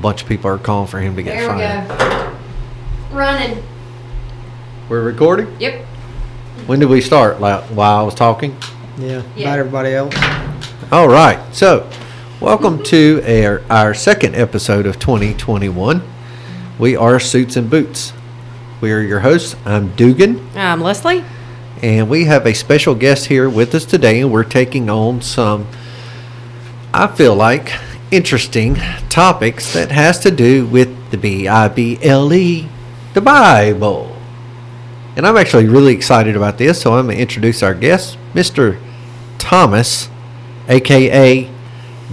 bunch of people are calling for him to get There we go. Running. We're recording? Yep. When did we start? Like, while I was talking? Yeah, Yeah. about everybody else. All right. So, welcome to our, our second episode of 2021. We are Suits and Boots. We are your hosts. I'm Dugan. I'm Leslie. and we have a special guest here with us today, and we're taking on some, I feel like, interesting topics that has to do with the B-I-B-L-E, E, the Bible. And I'm actually really excited about this, so I'm going to introduce our guest, Mr. Thomas, aka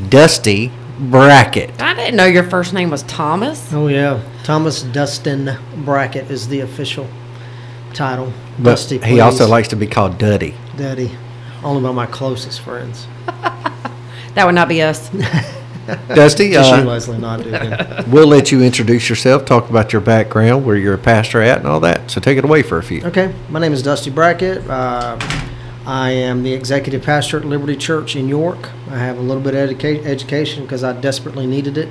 Dusty Brackett. I didn't know your first name was Thomas. Oh yeah, Thomas Dustin Brackett is the official title. But Dusty, he also likes to be called Duddy. Duddy. Only by my closest friends. That would not be us. Dusty, Just you, uh, Leslie, not Dugan. we'll let you introduce yourself, talk about your background, where you're a pastor at, and all that. So take it away for a few. Okay, my name is Dusty Brackett. Uh, I am the executive pastor at Liberty Church in York. I have a little bit of educa- education because I desperately needed it.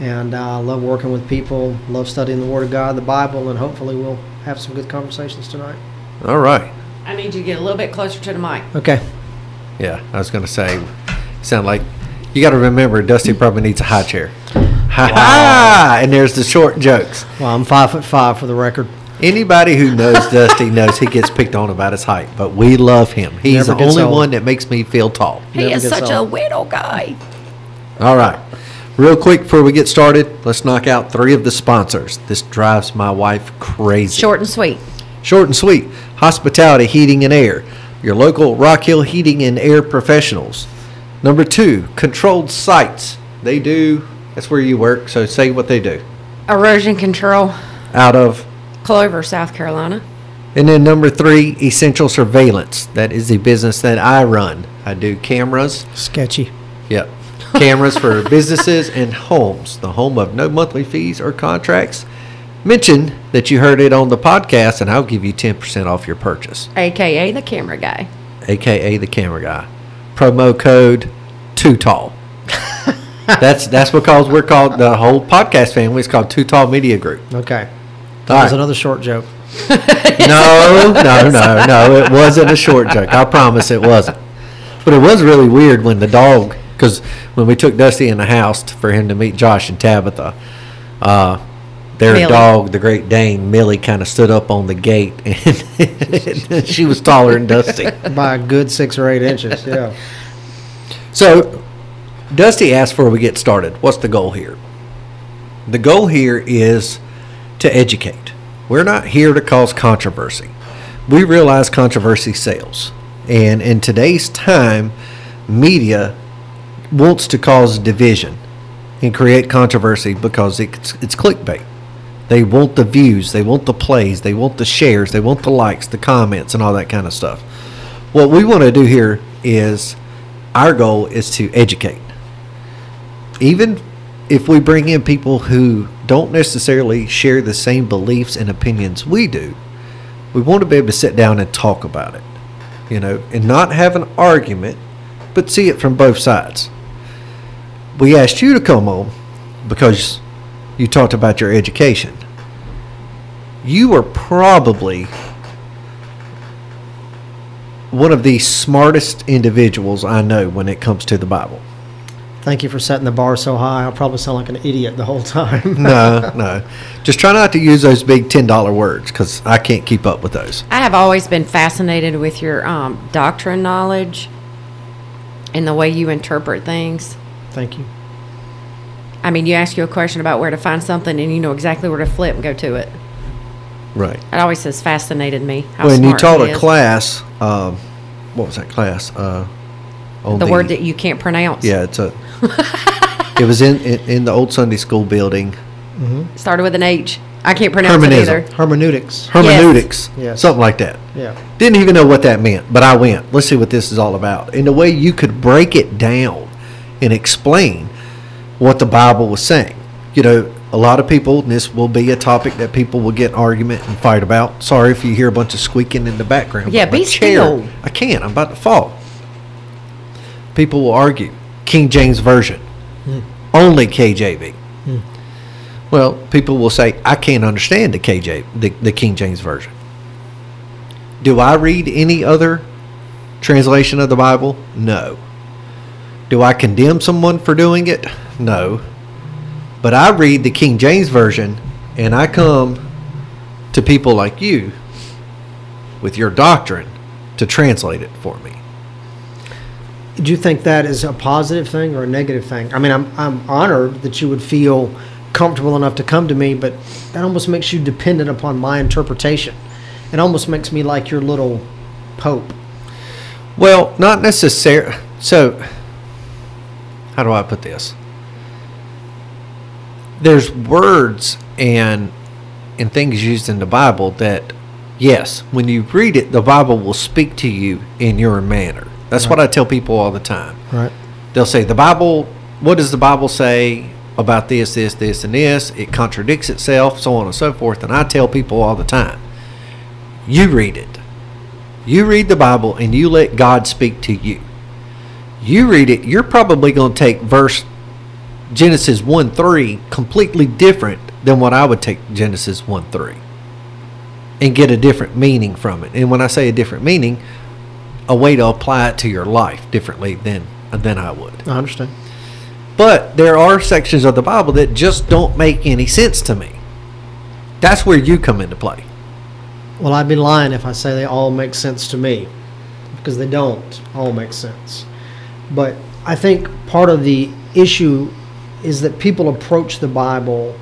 And I love working with people, love studying the Word of God, the Bible, and hopefully we'll have some good conversations tonight. All right. I need you to get a little bit closer to the mic. Okay. Yeah, I was going to say, sound like you got to remember Dusty mm. probably needs a high chair. Ha ha! And there's the short jokes. Well, I'm five foot five for the record. Anybody who knows Dusty knows he gets picked on about his height, but we love him. He's Never the gets only old. one that makes me feel tall. He Never is gets such a old. widow guy. All right. Real quick before we get started, let's knock out three of the sponsors. This drives my wife crazy. Short and sweet. Short and sweet. Hospitality Heating and Air. Your local Rock Hill Heating and Air professionals. Number two, Controlled Sites. They do, that's where you work, so say what they do. Erosion control. Out of, Clover, South Carolina. and then number three, Essential Surveillance. That is the business that I run. I do cameras. Sketchy. Yep. Cameras for businesses and homes. The home of no monthly fees or contracts. Mention that you heard it on the podcast, and I'll give you 10% off your purchase. AKA the camera guy. aka the camera guy. Promo code too tall. that's that's because we're called the whole podcast family is called Too Tall Media Group. Okay. All That was right. another short joke. No, no, no, no. It wasn't a short joke. I promise it wasn't. But it was really weird when the dog, because when we took Dusty in the house for him to meet Josh and Tabitha, uh, their Millie. dog, the Great Dane, Millie, kind of stood up on the gate, and she was taller than Dusty. By a good six or eight inches. Yeah. So, Dusty asked before we get started, what's the goal here? The goal here is to educate. We're not here to cause controversy. We realize controversy sells. And in today's time, media wants to cause division and create controversy because it's, it's clickbait. They want the views, they want the plays, they want the shares, they want the likes, the comments, and all that kind of stuff. What we want to do here is our goal is to educate. Even if we bring in people who don't necessarily share the same beliefs and opinions we do, we want to be able to sit down and talk about it, you know, and not have an argument, but see it from both sides. We asked you to come on because you talked about your education. You are probably one of the smartest individuals I know when it comes to the Bible. Thank you for setting the bar so high. I'll probably sound like an idiot the whole time. No, no. Just try not to use those big $10 words because I can't keep up with those. I have always been fascinated with your um, doctrine knowledge and the way you interpret things. Thank you. I mean, you ask you a question about where to find something, and you know exactly where to flip and go to it. Right. It always has fascinated me. How when you taught a class, um, what was that class? Uh, on the, word that you can't pronounce. Yeah, it's a. it was in, in in the old Sunday school building. Started with an H. I can't pronounce it either. Hermeneutics. Hermeneutics, Yes. something like that. Yeah. Didn't even know what that meant, but I went. Let's see what this is all about. And the way you could break it down and explain what the Bible was saying. You know, a lot of people, and this will be a topic that people will get in argument and fight about. Sorry if you hear a bunch of squeaking in the background. Yeah, be chair- still. I can't. I'm about to fall. People will argue. King James Version. Hmm. Only KJV. Hmm. Well, people will say, I can't understand the KJ, the, the King James Version. Do I read any other translation of the Bible? No. Do I condemn someone for doing it? No. But I read the King James Version and I come to people like you with your doctrine to translate it for me. Do you think that is a positive thing or a negative thing? I mean, I'm, I'm honored that you would feel comfortable enough to come to me, but that almost makes you dependent upon my interpretation. It almost makes me like your little pope. Well, not necessarily. So, how do I put this? There's words and and things used in the Bible that, yes, when you read it, the Bible will speak to you in your manner. That's what I tell people all the time. Right. They'll say the Bible. What does the Bible say about this, this, this, and this? It contradicts itself, so on and so forth. And I tell people all the time, you read it. You read the Bible and you let God speak to you. You read it, you're probably going to take verse Genesis 1 3 completely different than what I would take Genesis 1 3 and get a different meaning from it. And when I say a different meaning, a way to apply it to your life differently than than I would. I understand. But there are sections of the Bible that just don't make any sense to me. That's where you come into play. Well, I'd be lying if I say they all make sense to me, because they don't all make sense. But I think part of the issue is that people approach the Bible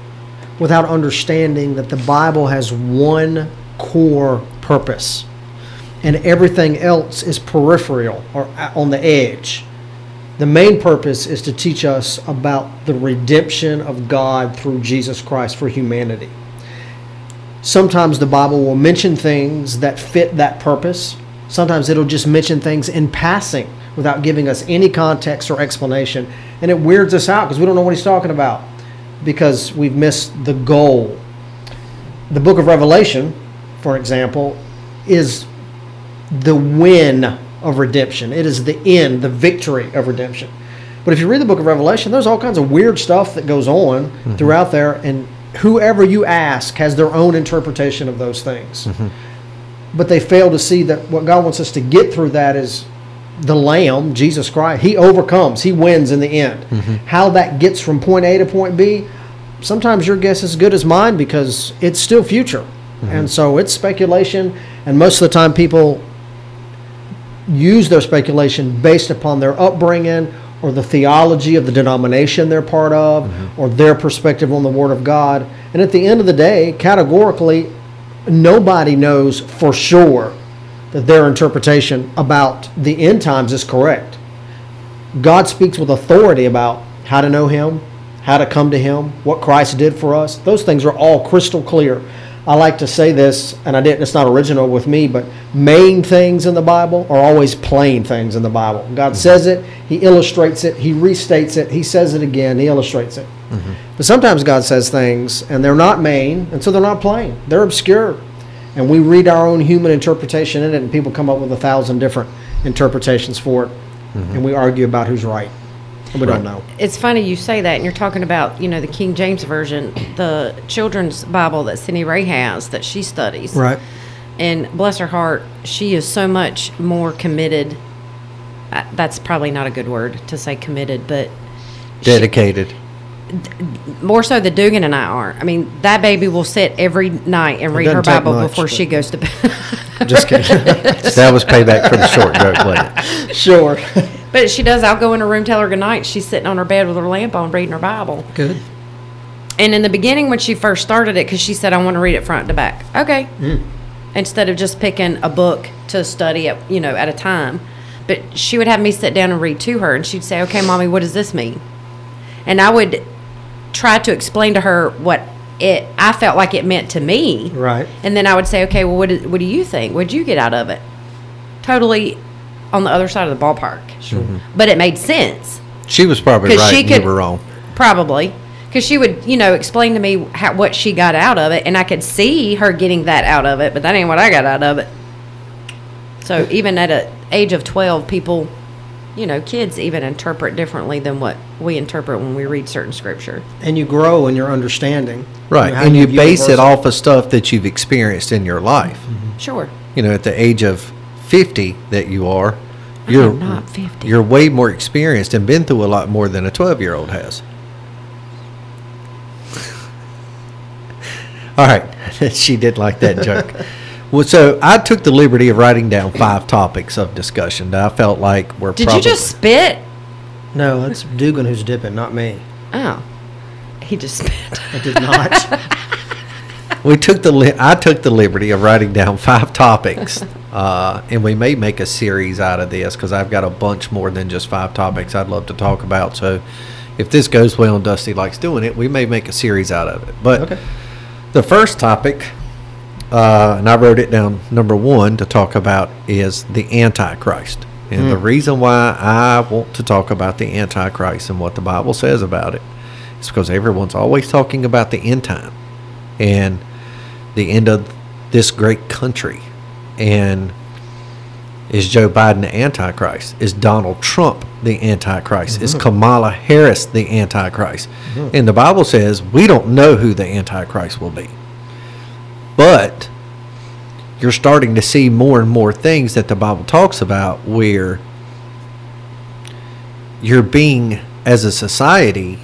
without understanding that the Bible has one core purpose, and everything else is peripheral or on the edge. The main purpose is to teach us about the redemption of God through Jesus Christ for humanity sometimes the Bible will mention things that fit that purpose. Sometimes it'll just mention things in passing without giving us any context or explanation. And it weirds us out because we don't know what he's talking about because we've missed the goal. The book of Revelation, for example, is the win of redemption, it is the end, the victory of redemption. But if you read the book of Revelation, there's all kinds of weird stuff that goes on mm-hmm. throughout there, and whoever you ask has their own interpretation of those things. Mm-hmm. But they fail to see that what God wants us to get through that is the Lamb, Jesus Christ. He overcomes, He wins in the end. Mm-hmm. How that gets from point A to point B, sometimes your guess is as good as mine because it's still future. Mm-hmm. And so it's speculation, and most of the time people use their speculation based upon their upbringing or the theology of the denomination they're part of mm-hmm. or their perspective on the Word of God. And at the end of the day, categorically, nobody knows for sure that their interpretation about the end times is correct. God speaks with authority about how to know Him, how to come to Him, what Christ did for us. Those things are all crystal clear. I like to say this, and I didn't, it's not original with me, but main things in the Bible are always plain things in the Bible. God mm-hmm. says it, He illustrates it, He restates it, He says it again, He illustrates it. Mm-hmm. But sometimes God says things, and they're not main, and so they're not plain. They're obscure. And we read our own human interpretation in it, and people come up with a thousand different interpretations for it, mm-hmm. and we argue about who's right. We don't know. It's funny you say that, and you're talking about, you know, the King James Version, the children's Bible that Cindy Ray has that she studies. Right. And bless her heart, she is so much more committed. That's probably not a good word to say committed, but Dedicated. More so than Dugan and I are. I mean, that baby will sit every night and read her Bible much, before she goes to bed. Just kidding. That was payback for the short joke, wasn't it? sure. But she does. I'll go in her room, tell her good night. She's sitting on her bed with her lamp on, reading her Bible. Good. And in the beginning, when she first started it, because she said, "I want to read it front to back." Okay. Mm. Instead of just picking a book to study at you know at a time, but she would have me sit down and read to her, and she'd say, "Okay, mommy, what does this mean?" And I would try to explain to her what it I felt like it meant to me. Right. And then I would say, "Okay, well, what do, what do you think? What'd you get out of it?" Totally on the other side of the ballpark. Sure. Mm-hmm. But it made sense. She was probably right. she could- you were wrong. Probably. Because she would, you know, explain to me how, what she got out of it, and I could see her getting that out of it, but that ain't what I got out of it. So even at a age of 12, people you know, kids even interpret differently than what we interpret when we read certain scripture. And you grow in your understanding. Right, how and you view the base it off of stuff that you've experienced in your life. Mm-hmm. Sure. You know, at the age of 50 that you are, you're am not 50. you're way more experienced and been through a lot more than a 12-year-old has. All right, she did like that joke. Well, so I took the liberty of writing down five topics of discussion that I felt like were. Did probably, you just spit? No, that's Dugan who's dipping, not me. Oh. He just spit. I did not. We took the li- I took the liberty of writing down five topics, uh, and we may make a series out of this because I've got a bunch more than just five topics I'd love to talk about. So, if this goes well and Dusty likes doing it, we may make a series out of it. But Okay. the first topic, uh, and I wrote it down number one to talk about is the Antichrist. And the hmm. reason why I want to talk about the Antichrist and what the Bible says about it is because everyone's always talking about the end time and the end of this great country. And is Joe Biden the Antichrist? Is Donald Trump the Antichrist? Is mm-hmm. Kamala Harris the Antichrist? Mm-hmm. And the Bible says we don't know who the Antichrist will be. But you're starting to see more and more things that the Bible talks about where you're being, as a society,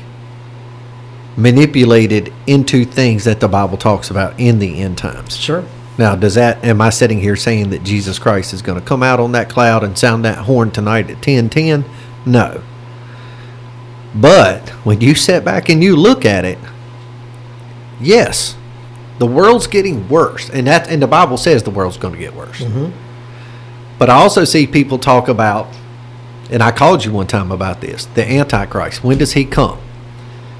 manipulated into things that the Bible talks about in the end times. Sure. Now, does that, am I sitting here saying that Jesus Christ is going to come out on that cloud and sound that horn tonight at 1010? No. But when you sit back and you look at it, yes, the world's getting worse. And that, and the Bible says the world's going to get worse. Mm-hmm. But I also see people talk about, and I called you one time about this, the Antichrist. When does he come?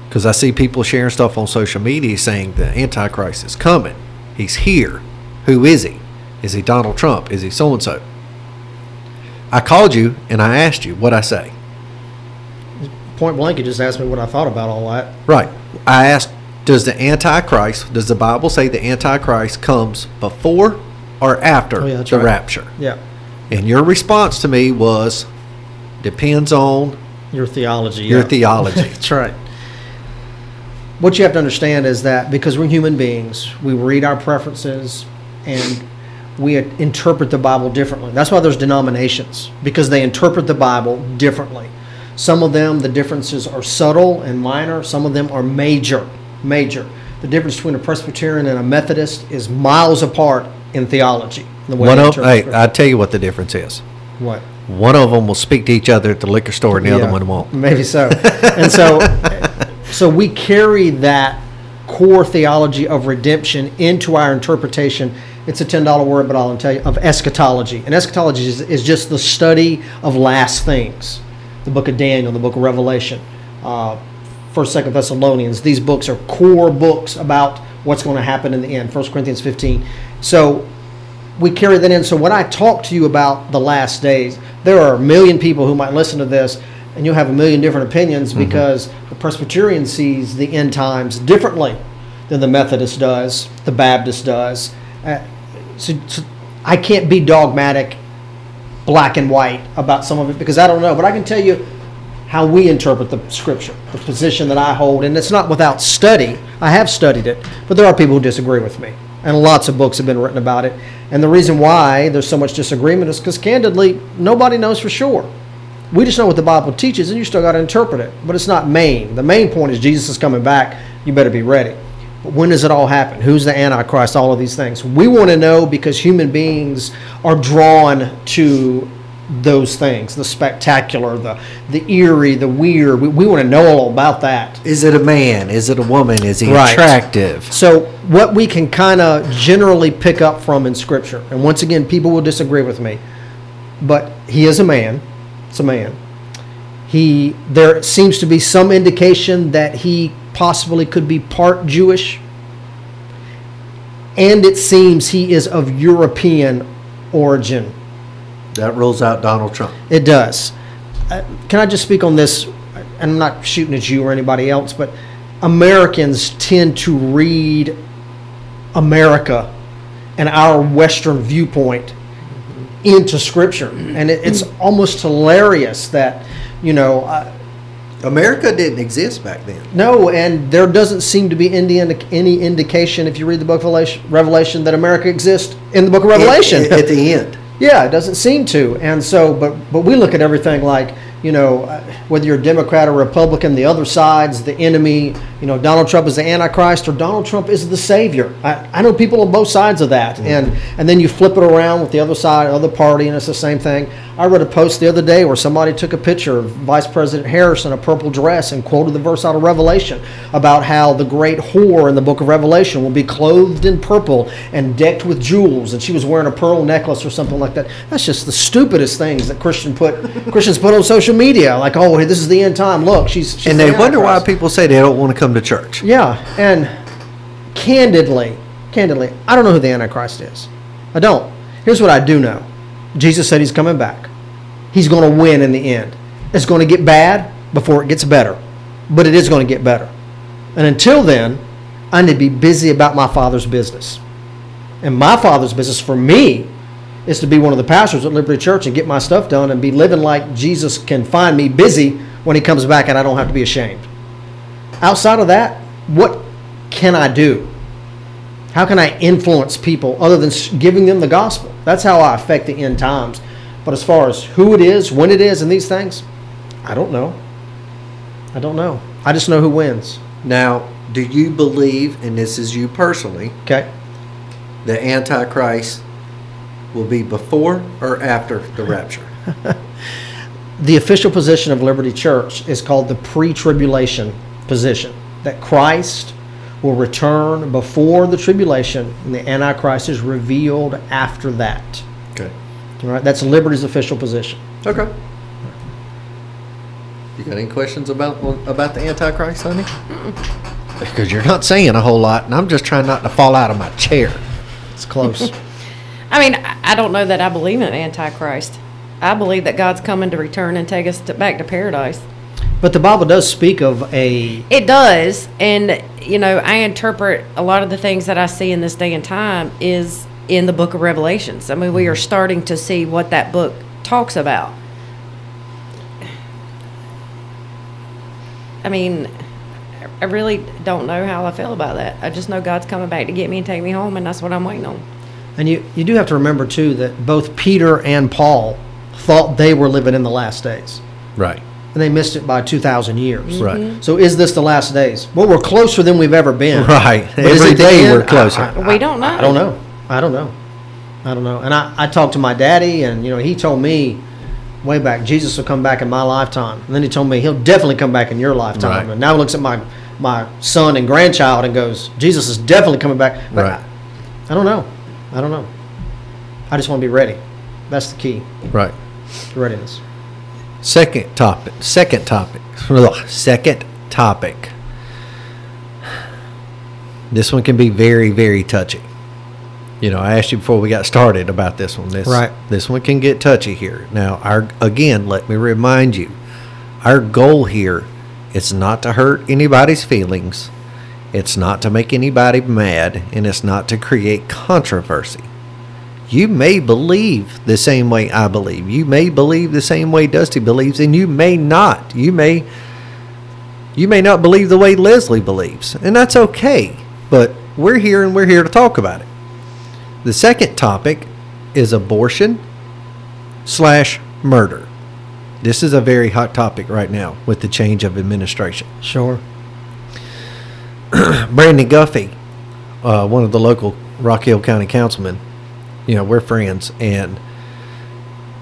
Because I see people sharing stuff on social media saying the Antichrist is coming. He's here. Who is he? Is he Donald Trump? Is he so and so? I called you and I asked you what I say. Point blank, you just asked me what I thought about all that. Right. I asked, does the Antichrist, does the Bible say the Antichrist comes before or after Oh, yeah, the right. rapture? Yeah. And your response to me was, depends on Your theology. your yeah. theology. That's right. What you have to understand is that because we're human beings, we read our preferences and we interpret the Bible differently. That's why there's denominations because they interpret the Bible differently. Some of them, the differences are subtle and minor. Some of them are major, major. The difference between a Presbyterian and a Methodist is miles apart in theology. The way One of, hey, I tell you what the difference is. what? One of them will speak to each other at the liquor store, and the other one won't. Maybe so. and so, so we carry that core theology of redemption into our interpretation. It's a ten dollar word, but I'll tell you of eschatology. And eschatology is, is just the study of last things. The book of Daniel, the book of Revelation, uh, First, Second Thessalonians. These books are core books about what's going to happen in the end. First Corinthians fifteen. So we carry that in. So when I talk to you about the last days, there are a million people who might listen to this, and you'll have a million different opinions because the Presbyterian sees the end times differently than the Methodist does, the Baptist does. Uh, so, so I can't be dogmatic, black and white about some of it because I don't know, but I can tell you how we interpret the scripture, the position that I hold, and it's not without study. I have studied it, but there are people who disagree with me, and lots of books have been written about it. And the reason why there's so much disagreement is because, candidly, nobody knows for sure. We just know what the Bible teaches, and you still got to interpret it. But it's not main. The main point is Jesus is coming back. You better be ready. But when does it all happen? Who's the Antichrist? All of these things. We want to know because human beings are drawn to those things the spectacular, the, the eerie, the weird. We, we want to know all about that. Is it a man? Is it a woman? Is he Right. attractive? So, what we can kind of generally pick up from in Scripture, and once again, people will disagree with me, but he is a man. It's a man. He there seems to be some indication that he possibly could be part Jewish, and it seems he is of European origin. That rules out Donald Trump. It does. Uh, can I just speak on this? And I'm not shooting at you or anybody else, but Americans tend to read America and our Western viewpoint into Scripture, and it, it's almost hilarious that you know. Uh, America didn't exist back then. no, and there doesn't seem to be any, any indication, if you read the book of Revelation, Revelation, that America exists in the book of Revelation. At, at the end. Yeah, it doesn't seem to. And so, but but we look at everything like you know uh, whether you're a Democrat or Republican, the other side's the enemy. You know, Donald Trump is the Antichrist or Donald Trump is the Savior. I, I know people on both sides of that, mm-hmm. and and then you flip it around with the other side, other party, and it's the same thing. I read a post the other day where somebody took a picture of Vice President Harris in a purple dress and quoted the verse out of Revelation about how the great whore in the book of Revelation will be clothed in purple and decked with jewels, and she was wearing a pearl necklace or something like that. That's just the stupidest things that Christian put Christians put on social media. Like, oh, hey, this is the end time. Look, she's, she's And the they wonder why people say they don't want to come to church. Yeah, and candidly, candidly, I don't know who the Antichrist is. I don't. Here's what I do know. Jesus said he's coming back. He's going to win in the end. It's going to get bad before it gets better, but it is going to get better. And until then, I need to be busy about my father's business. And my father's business for me is to be one of the pastors at Liberty Church and get my stuff done and be living like Jesus can find me busy when he comes back and I don't have to be ashamed. Outside of that, what can I do? How can I influence people other than giving them the gospel? That's how I affect the end times. But as far as who it is, when it is, and these things, I don't know. I don't know. I just know who wins. Now, do you believe, and this is you personally, Okay? the Antichrist will be before or after the rapture? The official position of Liberty Church is called the pre tribulation position that Christ will return before the tribulation and the Antichrist is revealed after that. Okay. All right? That's Liberty's official position. Okay. You got any questions about about the Antichrist, honey? Because you're not saying a whole lot, and I'm just trying not to fall out of my chair. It's close. I mean, I I don't know that I believe in Antichrist. I believe that God's coming to return and take us to, back to paradise. But the Bible does speak of a It does, and you know, I interpret a lot of the things that I see in this day and time is in the book of Revelations. I mean, we are mm-hmm. starting to see what that book talks about. I mean, I really don't know how I feel about that. I just know God's coming back to get me and take me home, and that's what I'm waiting on. And you, you do have to remember, too, that both Peter and Paul thought they were living in the last days. Right. And they missed it by 2,000 years. Right. Mm-hmm. So is this the last days? Well, we're closer than we've ever been. Right. But is Every it the day end? we're closer. I- I- We don't know. I don't know. I don't know. I don't know. And I, I talked to my daddy, and, you know, he told me way back, Jesus will come back in my lifetime. And then he told me he'll definitely come back in your lifetime. Right. And now he looks at my, my son and grandchild and goes, Jesus is definitely coming back. But Right. I, I don't know. I don't know. I just want to be ready. That's the key. Right. Readiness. Second topic. Second topic. Second topic. This one can be very, very touchy. You know, I asked you before we got started about this one. This, Right. This one can get touchy here. Now, our again, let me remind you, our goal here is not to hurt anybody's feelings. It's not to make anybody mad, and it's not to create controversy. You may believe the same way I believe. You may believe the same way Dusty believes, and you may not. You may you may not believe the way Leslie believes, and that's okay. But we're here and we're here to talk about it. The second topic is abortion slash murder. This is a very hot topic right now with the change of administration. Sure. Brandon Guffey, uh, one of the local Rock Hill County councilmen, you know, we're friends, and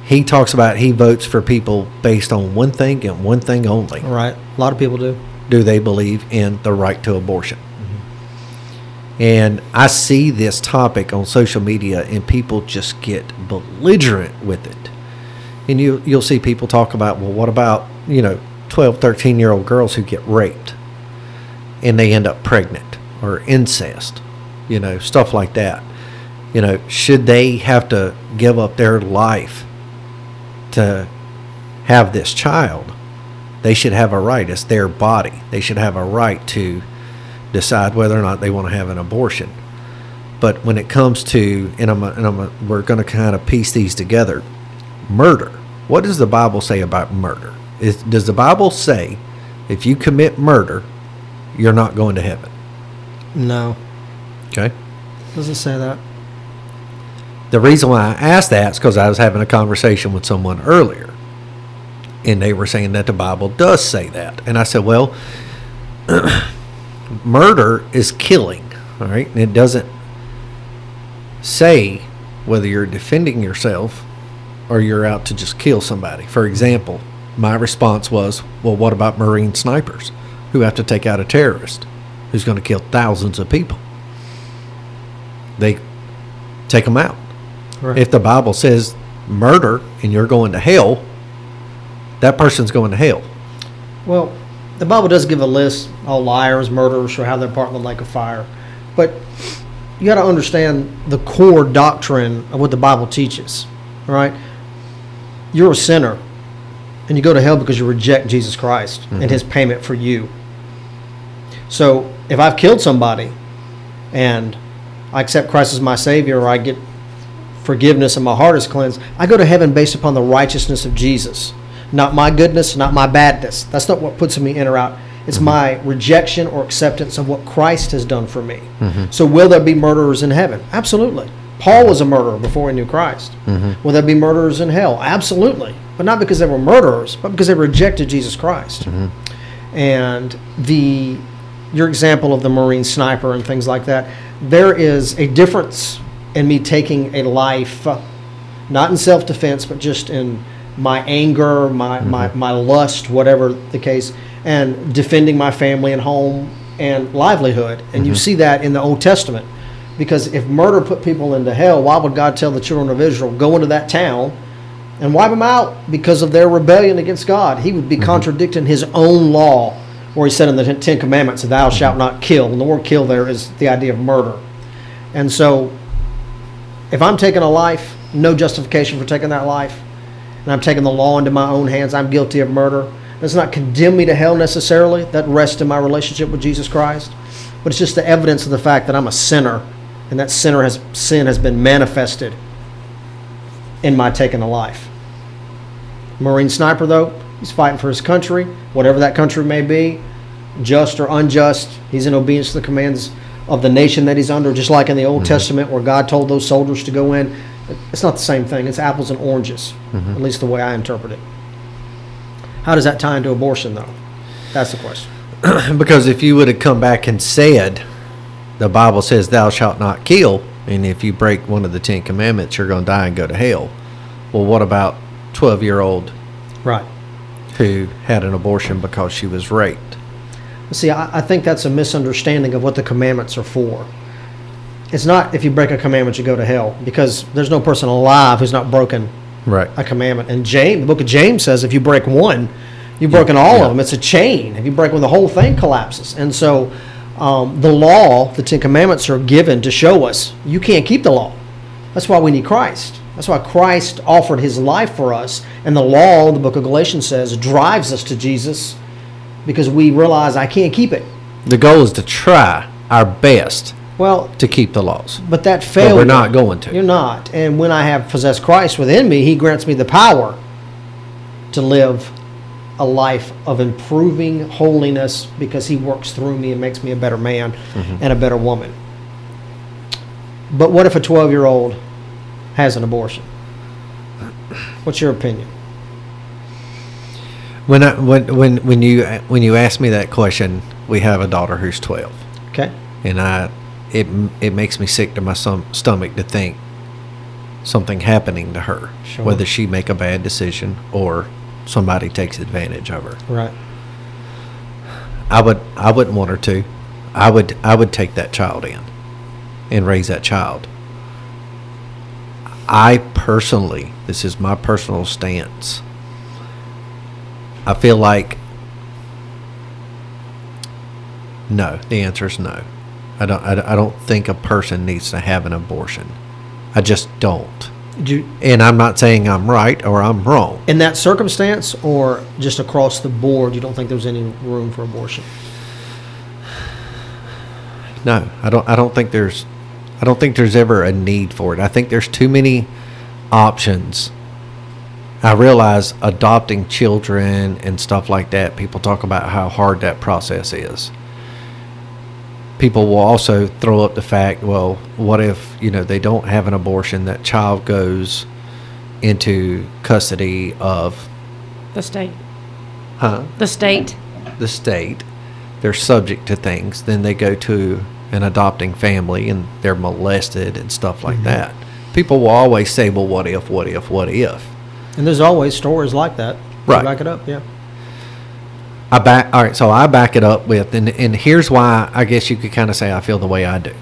he talks about he votes for people based on one thing and one thing only. Right. A lot of people do. Do they believe in the right to abortion? Mm-hmm. And I see this topic on social media, and people just get belligerent with it. And you, you'll see people talk about, well, what about, you know, 12, 13 year old girls who get raped and they end up pregnant or incest, you know, stuff like that. You know, should they have to give up their life to have this child? They should have a right. It's their body. They should have a right to decide whether or not they want to have an abortion. But when it comes to, and I'm, and I'm, we're going to kind of piece these together. Murder. What does the Bible say about murder? Is, does the Bible say if you commit murder, you're not going to heaven? No, Okay. doesn't say that. The reason why I asked that is because I was having a conversation with someone earlier, and they were saying that the Bible does say that, and I said, well, murder is killing, all right, and it doesn't say whether you're defending yourself or you're out to just kill somebody. For example, my response was, well, what about Marine snipers who have to take out a terrorist who's going to kill thousands of people? They take them out. Right. If the Bible says murder and you're going to hell, that person's going to hell. Well, the Bible does give a list. All liars, murderers shall have their part in the lake of fire. But you got to understand the core doctrine of what the Bible teaches. All right? You're a sinner, and you go to hell because you reject Jesus Christ and mm-hmm. his payment for you. So if I've killed somebody and I accept Christ as my Savior or I get forgiveness and my heart is cleansed, I go to heaven based upon the righteousness of Jesus. Not my goodness, not my badness. That's not what puts me in or out. It's mm-hmm. my rejection or acceptance of what Christ has done for me. Mm-hmm. So, will there be murderers in heaven? Absolutely. Paul was a murderer before he knew Christ. Mm-hmm. Will there be murderers in hell? Absolutely. But not because they were murderers, but because they rejected Jesus Christ. And the your example of the Marine sniper and things like that, there is a difference in me taking a life, not in self defense, but just in my anger, my, mm-hmm. my, my lust, whatever the case, and defending my family and home and livelihood. And you mm-hmm. see that in the Old Testament. Because if murder put people into hell, why would God tell the children of Israel, go into that town and wipe them out because of their rebellion against God? He would be mm-hmm. contradicting his own law, where he said in the Ten Commandments, Thou shalt not kill. And the word kill there is the idea of murder. And so, if I'm taking a life, no justification for taking that life, and I'm taking the law into my own hands, I'm guilty of murder. Does not condemn me to hell necessarily. That rests in my relationship with Jesus Christ. But it's just the evidence of the fact that I'm a sinner, and that sinner has sin has been manifested in my taking a life. Marine sniper, though, he's fighting for his country, whatever that country may be, just or unjust. He's in obedience to the commands of the nation that he's under, just like in the Old mm-hmm. Testament where God told those soldiers to go in. It's not the same thing. It's apples and oranges, mm-hmm. at least the way I interpret it. How does that tie into abortion, though? That's the question. because if you would have come back and said, the Bible says, Thou shalt not kill, and if you break one of the Ten Commandments, you're going to die and go to hell. Well, what about 12 year old Right. who had an abortion because she was raped? See, I, I think that's a misunderstanding of what the commandments are for. It's not if you break a commandment, you go to hell, because there's no person alive who's not broken Right. a commandment. And James, the book of James says if you break one, you've broken all of them. It's a chain. If you break one, the whole thing collapses. And so um, the law, the Ten Commandments are given to show us you can't keep the law. That's why we need Christ. That's why Christ offered his life for us. And the law, the book of Galatians says, drives us to Jesus because we realize I can't keep it. The goal is to try our best Well, to keep the laws. but that But failure. we're not going to. You're not. And when I have possessed Christ within me, He grants me the power to live a life of improving holiness because He works through me and makes me a better man mm-hmm. and a better woman. But what if a 12 year old has an abortion? What's your opinion? When I when when when you when you ask me that question, we have a daughter who's 12. Okay. and I it it makes me sick to my stom- stomach to think something happening to her, Sure. whether she make a bad decision or somebody takes advantage of her. Right. I would I wouldn't want her to. I would I would take that child in and raise that child. I personally, this is my personal stance. I feel like no. The answer is no. I don't. I, I don't think a person needs to have an abortion. I just don't. Do you, And I'm not saying I'm right or I'm wrong. in that circumstance or just across the board, you don't think there's any room for abortion? No, I don't. I don't think there's I don't think there's ever a need for it. I think there's too many options. I realize adopting children and stuff like that, people talk about how hard that process is. People will also throw up the fact, well, what if, you know, they don't have an abortion, that child goes into custody of The state. huh? The state. the state, they're subject to things, then they go to an adopting family and they're molested and stuff like mm-hmm. that. People will always say, well, what if, what if, what if? And there's always stories like that. Right. Back it up, yeah. I back, all right, so I back it up with, and, and here's why I guess you could kind of say I feel the way I do.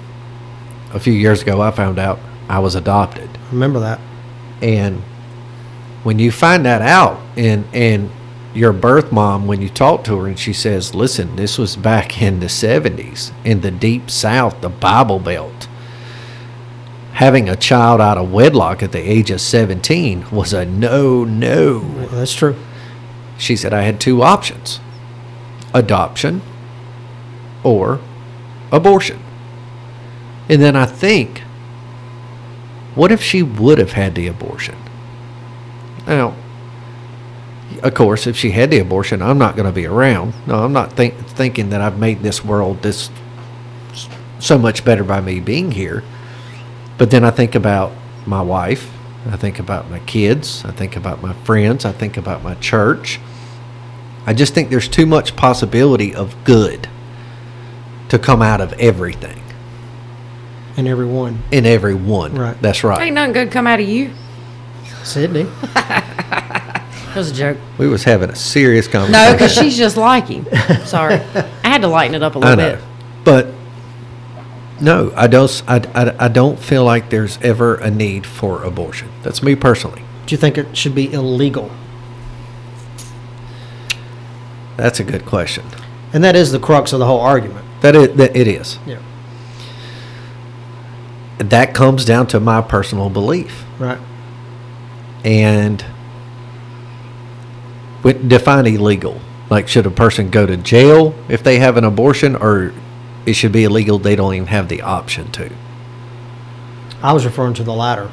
A few years ago, I found out I was adopted. Remember that. And when you find that out, and and your birth mom, when you talk to her, and she says, "Listen, this was back in the '70s in the deep South, the Bible Belt. Having a child out of wedlock at the age of 17 was a no-no." That's true. She said, "I had two options: adoption or abortion." And then I think, what if she would have had the abortion? Now, of course, if she had the abortion, I'm not going to be around. No, I'm not think, thinking that I've made this world this so much better by me being here. But then I think about my wife. I think about my kids. I think about my friends. I think about my church. I just think there's too much possibility of good to come out of everything And everyone. in everyone. Right. That's right. Ain't nothing good come out of you. Sydney. That was a joke. We was having a serious conversation. No, because she's just like him. Sorry. I had to lighten it up a little know, bit. but no, I don't. I, I, I don't feel like there's ever a need for abortion. That's me personally. Do you think it should be illegal? That's a good question. And that is the crux of the whole argument. That it that it is. Yeah. That comes down to my personal belief Right. and with define illegal. Like, should a person go to jail if they have an abortion, or it should be illegal? They don't even have the option to. I was referring to the latter.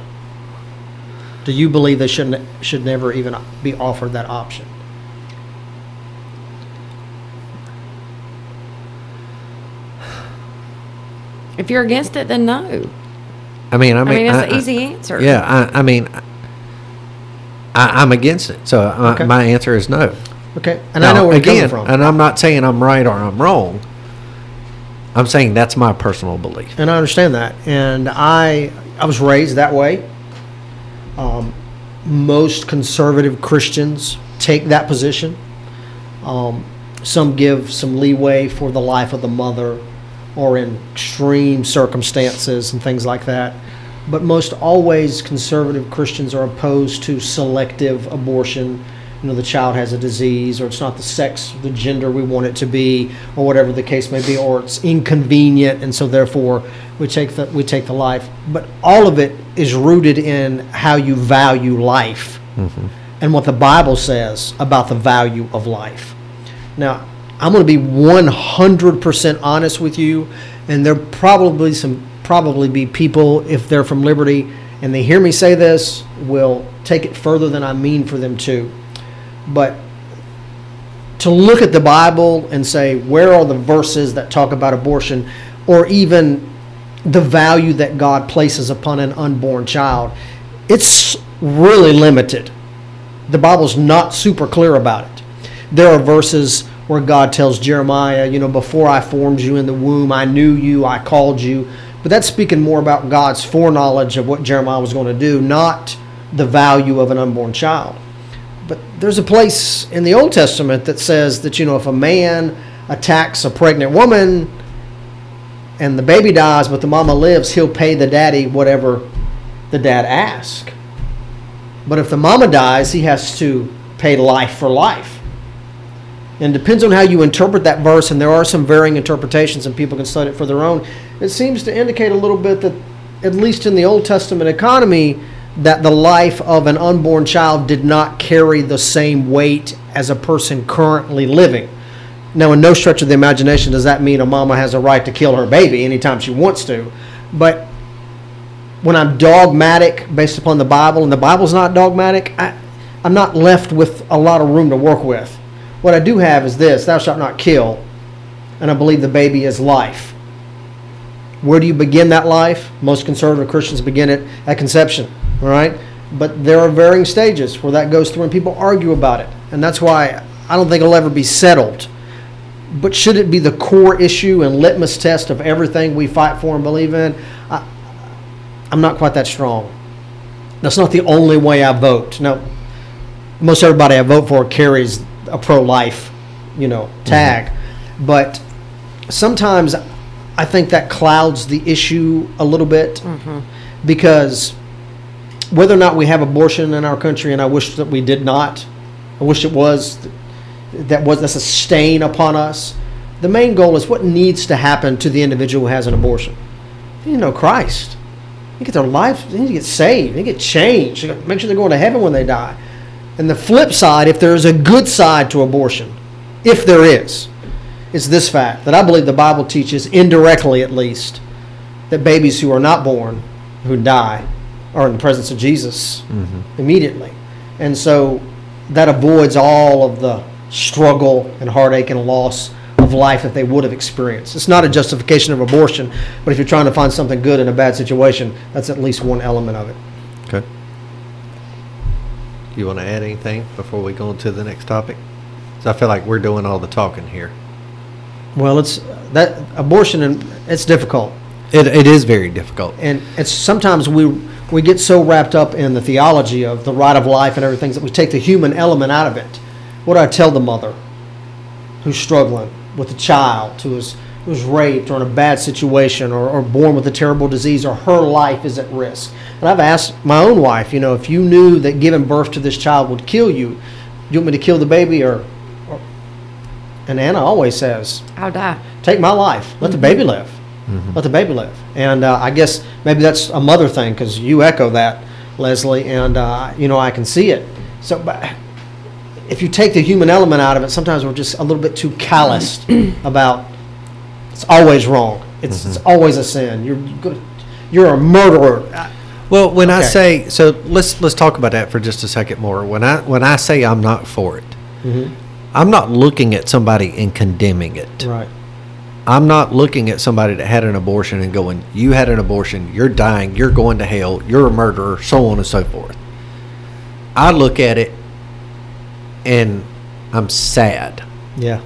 Do you believe they shouldn't should never even be offered that option? If you're against it, then no. I mean, I I mean, mean, that's I- an easy answer. Yeah, I, I mean, I, I'm against it. So uh, Okay. my answer is no. Okay. And Now, I know where again, you're coming from. and I'm not saying I'm right or I'm wrong. I'm saying that's my personal belief. and I understand that. And I I was raised that way. Um, most conservative Christians take that position. Um, some give some leeway for the life of the mother, or in extreme circumstances and things like that. But most always conservative Christians are opposed to selective abortion. You know, the child has a disease, or it's not the sex, the gender we want it to be, or whatever the case may be, or it's inconvenient, and so therefore we take the we take the life. But all of it is rooted in how you value life mm-hmm. and what the Bible says about the value of life. Now, I'm going to be 100% honest with you, and there probably some probably be people if they're from Liberty and they hear me say this will take it further than I mean for them to. But to look at the Bible and say where are the verses that talk about abortion or even the value that God places upon an unborn child, it's really limited the Bible's not super clear about it. There are verses where God tells Jeremiah, you know, before I formed you in the womb, I knew you, I called you. But that's speaking more about God's foreknowledge of what Jeremiah was going to do, not the value of an unborn child. But there's a place in the Old Testament that says that, you know, if a man attacks a pregnant woman and the baby dies, but the mama lives, he'll pay the daddy whatever the dad asks. But if the mama dies, he has to pay life for life. And depends on how you interpret that verse, and there are some varying interpretations, and people can study it for their own. It seems to indicate a little bit that, at least in the Old Testament economy, that the life of an unborn child did not carry the same weight as a person currently living. Now, in no stretch of the imagination does that mean a mama has a right to kill her baby anytime she wants to. But when I'm dogmatic based upon the Bible, and the Bible's not dogmatic, I, I'm not left with a lot of room to work with. What I do have is this: Thou shalt not kill, and I believe the baby is life. Where do you begin that life? Most conservative Christians begin it at conception. All right, but there are varying stages where that goes through, and people argue about it, and that's why I don't think it'll ever be settled. But should it be the core issue and litmus test of everything we fight for and believe in? I, I'm not quite that strong. That's not the only way I vote. Now, most everybody I vote for carries a pro-life, you know, mm-hmm. tag, but sometimes I think that clouds the issue a little bit mm-hmm. because whether or not we have abortion in our country, and I wish that we did not, I wish it was that was that's a stain upon us. The main goal is what needs to happen to the individual who has an abortion. They need to know Christ. They get their life. They need to get saved. They get changed. They Make sure they're going to heaven when they die. And the flip side, if there is a good side to abortion, if there is, is this fact that I believe the Bible teaches indirectly, at least, that babies who are not born, who die, are in the presence of Jesus mm-hmm. immediately. And so that avoids all of the struggle and heartache and loss of life that they would have experienced. It's not a justification of abortion, but if you're trying to find something good in a bad situation, that's at least one element of it. Okay. You want to add anything before we go on to the next topic? 'Cause I feel like we're doing all the talking here. Well, it's that abortion and it's difficult. It, it is very difficult. and it's sometimes we we get so wrapped up in the theology of the right of life and everything that we take the human element out of it. What do I tell the mother who's struggling with a child who is who was raped or in a bad situation or, or born with a terrible disease or her life is at risk? And I've asked my own wife, you know, if you knew that giving birth to this child would kill you, do you want me to kill the baby or, or and Anna always says, I'll die. take my life. Let the baby live. Let the baby live. And uh, I guess maybe that's a mother thing because you echo that, Leslie, and uh, you know I can see it. So, but if you take the human element out of it, sometimes we're just a little bit too calloused about. It's always wrong. It's, it's always a sin. You're good. You're a murderer. Well, when I say so, let's let's talk about that for just a second more. When I when I say I'm not for it, Mm-hmm. I'm not looking at somebody and condemning it. Right. I'm not looking at somebody that had an abortion and going, "You had an abortion. You're dying. You're going to hell. You're a murderer." So on and so forth. I look at it, and I'm sad Yeah.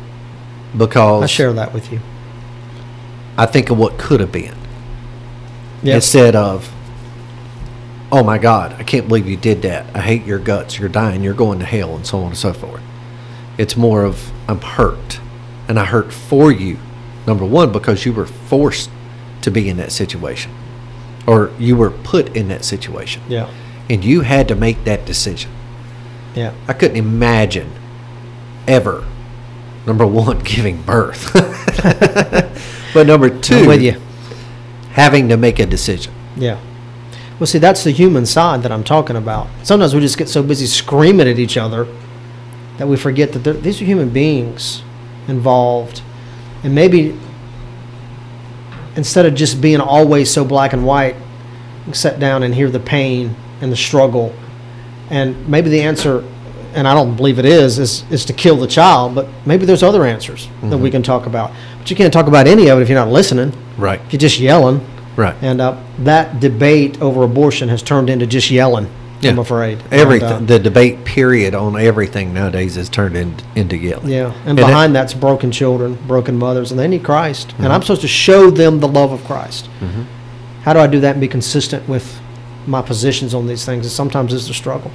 because I share that with you. I think of what could have been. Yeah. instead of oh my god i can't believe you did that i hate your guts you're dying you're going to hell and so on and so forth it's more of i'm hurt and i hurt for you number one because you were forced to be in that situation or you were put in that situation Yeah. and you had to make that decision Yeah. i couldn't imagine ever number one giving birth but number 2 I'm with you. having to make a decision Yeah. Well, see, that's the human side that I'm talking about. Sometimes we just get so busy screaming at each other that we forget that these are human beings involved. And maybe instead of just being always so black and white, sit down and hear the pain and the struggle. And maybe the answer, and I don't believe it is, is, is to kill the child, but maybe there's other answers that we can talk about. But you can't talk about any of it if you're not listening. right If you're just yelling. right And uh, that debate over abortion has turned into just yelling. I'm afraid. Everything, And, uh, the debate period on everything nowadays is turned in, into yelling. yeah, and it- behind that's broken children, broken mothers, and they need Christ. Mm-hmm. And I'm supposed to show them the love of Christ. How do I do that and be consistent with my positions on these things? And sometimes it's a struggle.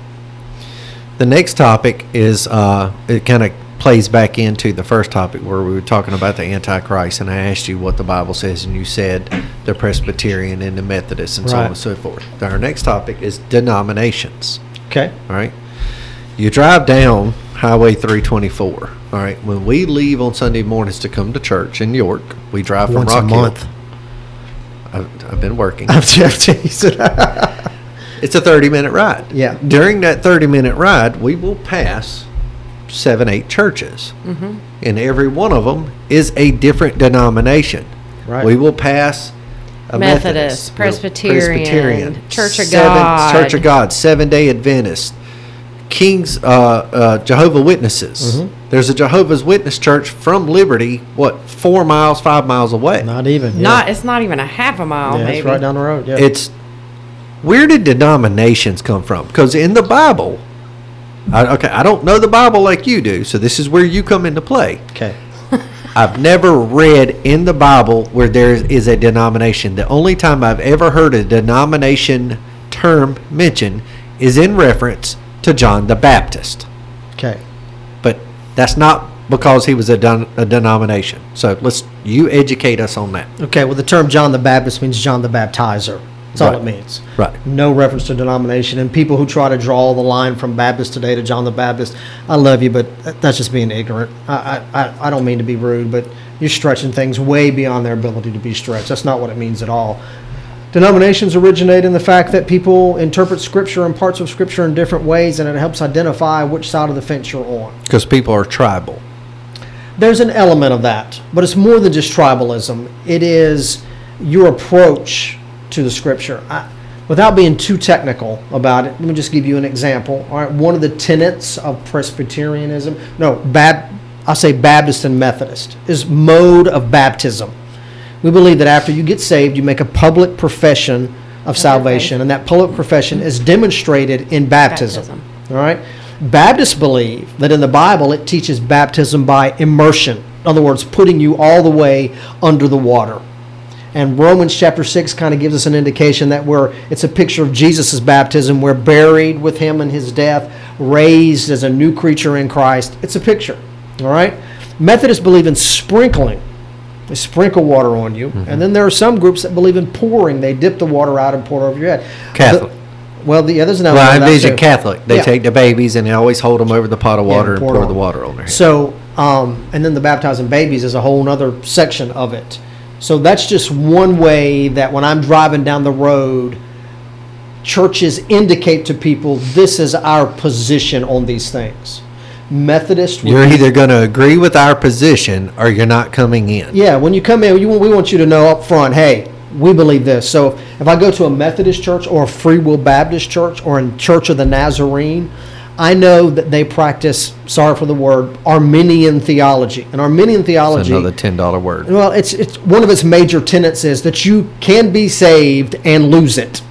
The next topic is, uh, it kind of plays back into the first topic where we were talking about the Antichrist, and I asked you what the Bible says, and you said the Presbyterian and the Methodist and so on and so forth. Our next topic is denominations. Okay. All right. You drive down Highway 324. All right. When we leave on Sunday mornings to come to church in York, we drive from Once Rock a Hill. month. I've, I've been working. I'm teasing. It's a 30 minute ride. Yeah. During that 30 minute ride, we will pass seven, eight churches. Mm-hmm. And every one of them is a different denomination. Right. We will pass a Methodist, We're Presbyterian, Church of Seven- God. Church of God, Seven Day Adventist, King's uh, uh, Jehovah Witnesses. Mhm. There's a Jehovah's Witness church from Liberty, what four miles, five miles away. Not even. yeah. Not. It's not even a half a mile. Yeah, maybe. it's right down the road. Yeah. It's where did denominations come from? Because in the Bible, I, okay, I don't know the Bible like you do, so this is where you come into play. okay. I've never read in the Bible where there is a denomination. The only time I've ever heard a denomination term mentioned is in reference to John the Baptist. Okay. But that's not because he was a, don- a denomination. So let's you educate us on that. Okay. Well, the term John the Baptist means John the Baptizer. That's all Right. it means. Right. No reference to denomination. And people who try to draw the line from Baptist today to John the Baptist, I love you, but that- that's just being ignorant. I, I, I- I don't mean to be rude, but you're stretching things way beyond their ability to be stretched. That's not what it means at all. Denominations originate in the fact that people interpret Scripture and parts of Scripture in different ways, and it helps identify which side of the fence you're on. Because people are tribal. There's an element of that, but it's more than just tribalism. It is your approach to the scripture. I, without being too technical about it, let me just give you an example. All right, one of the tenets of Presbyterianism, no, Bab, I'll say Baptist and Methodist, is mode of baptism. We believe that after you get saved, you make a public profession of salvation, and that public profession is demonstrated in baptism. Baptism. All right? Baptists believe that in the Bible it teaches baptism by immersion. In other words, putting you all the way under the water. And Romans chapter 6 kind of gives us an indication that we're, it's a picture of Jesus' baptism. We're buried with him in his death, raised as a new creature in Christ. It's a picture. All right? Methodists believe in sprinkling. They sprinkle water on you. And then there are some groups that believe in pouring. They dip the water out and pour it over your head. Catholic. The- well, the, yeah, there's Well, I envision. Catholic. They Yeah. take the babies and they always hold them over the pot of Yeah, water and pour it pour the water on their head. So, um, and then the baptizing babies is a whole other section of it. So that's just one way that when I'm driving down the road, churches indicate to people this is our position on these things. Methodist, You're either going to agree with our position or you're not coming in. yeah. When you come in, we want you to know up front, hey, we believe this. So if I go to a Methodist church or a Free Will Baptist church or a Church of the Nazarene, I know that they practice. Sorry for the word, Arminian theology. And Arminian That's theology. another ten dollar word. Well, it's it's one of its major tenets is that you can be saved and lose it.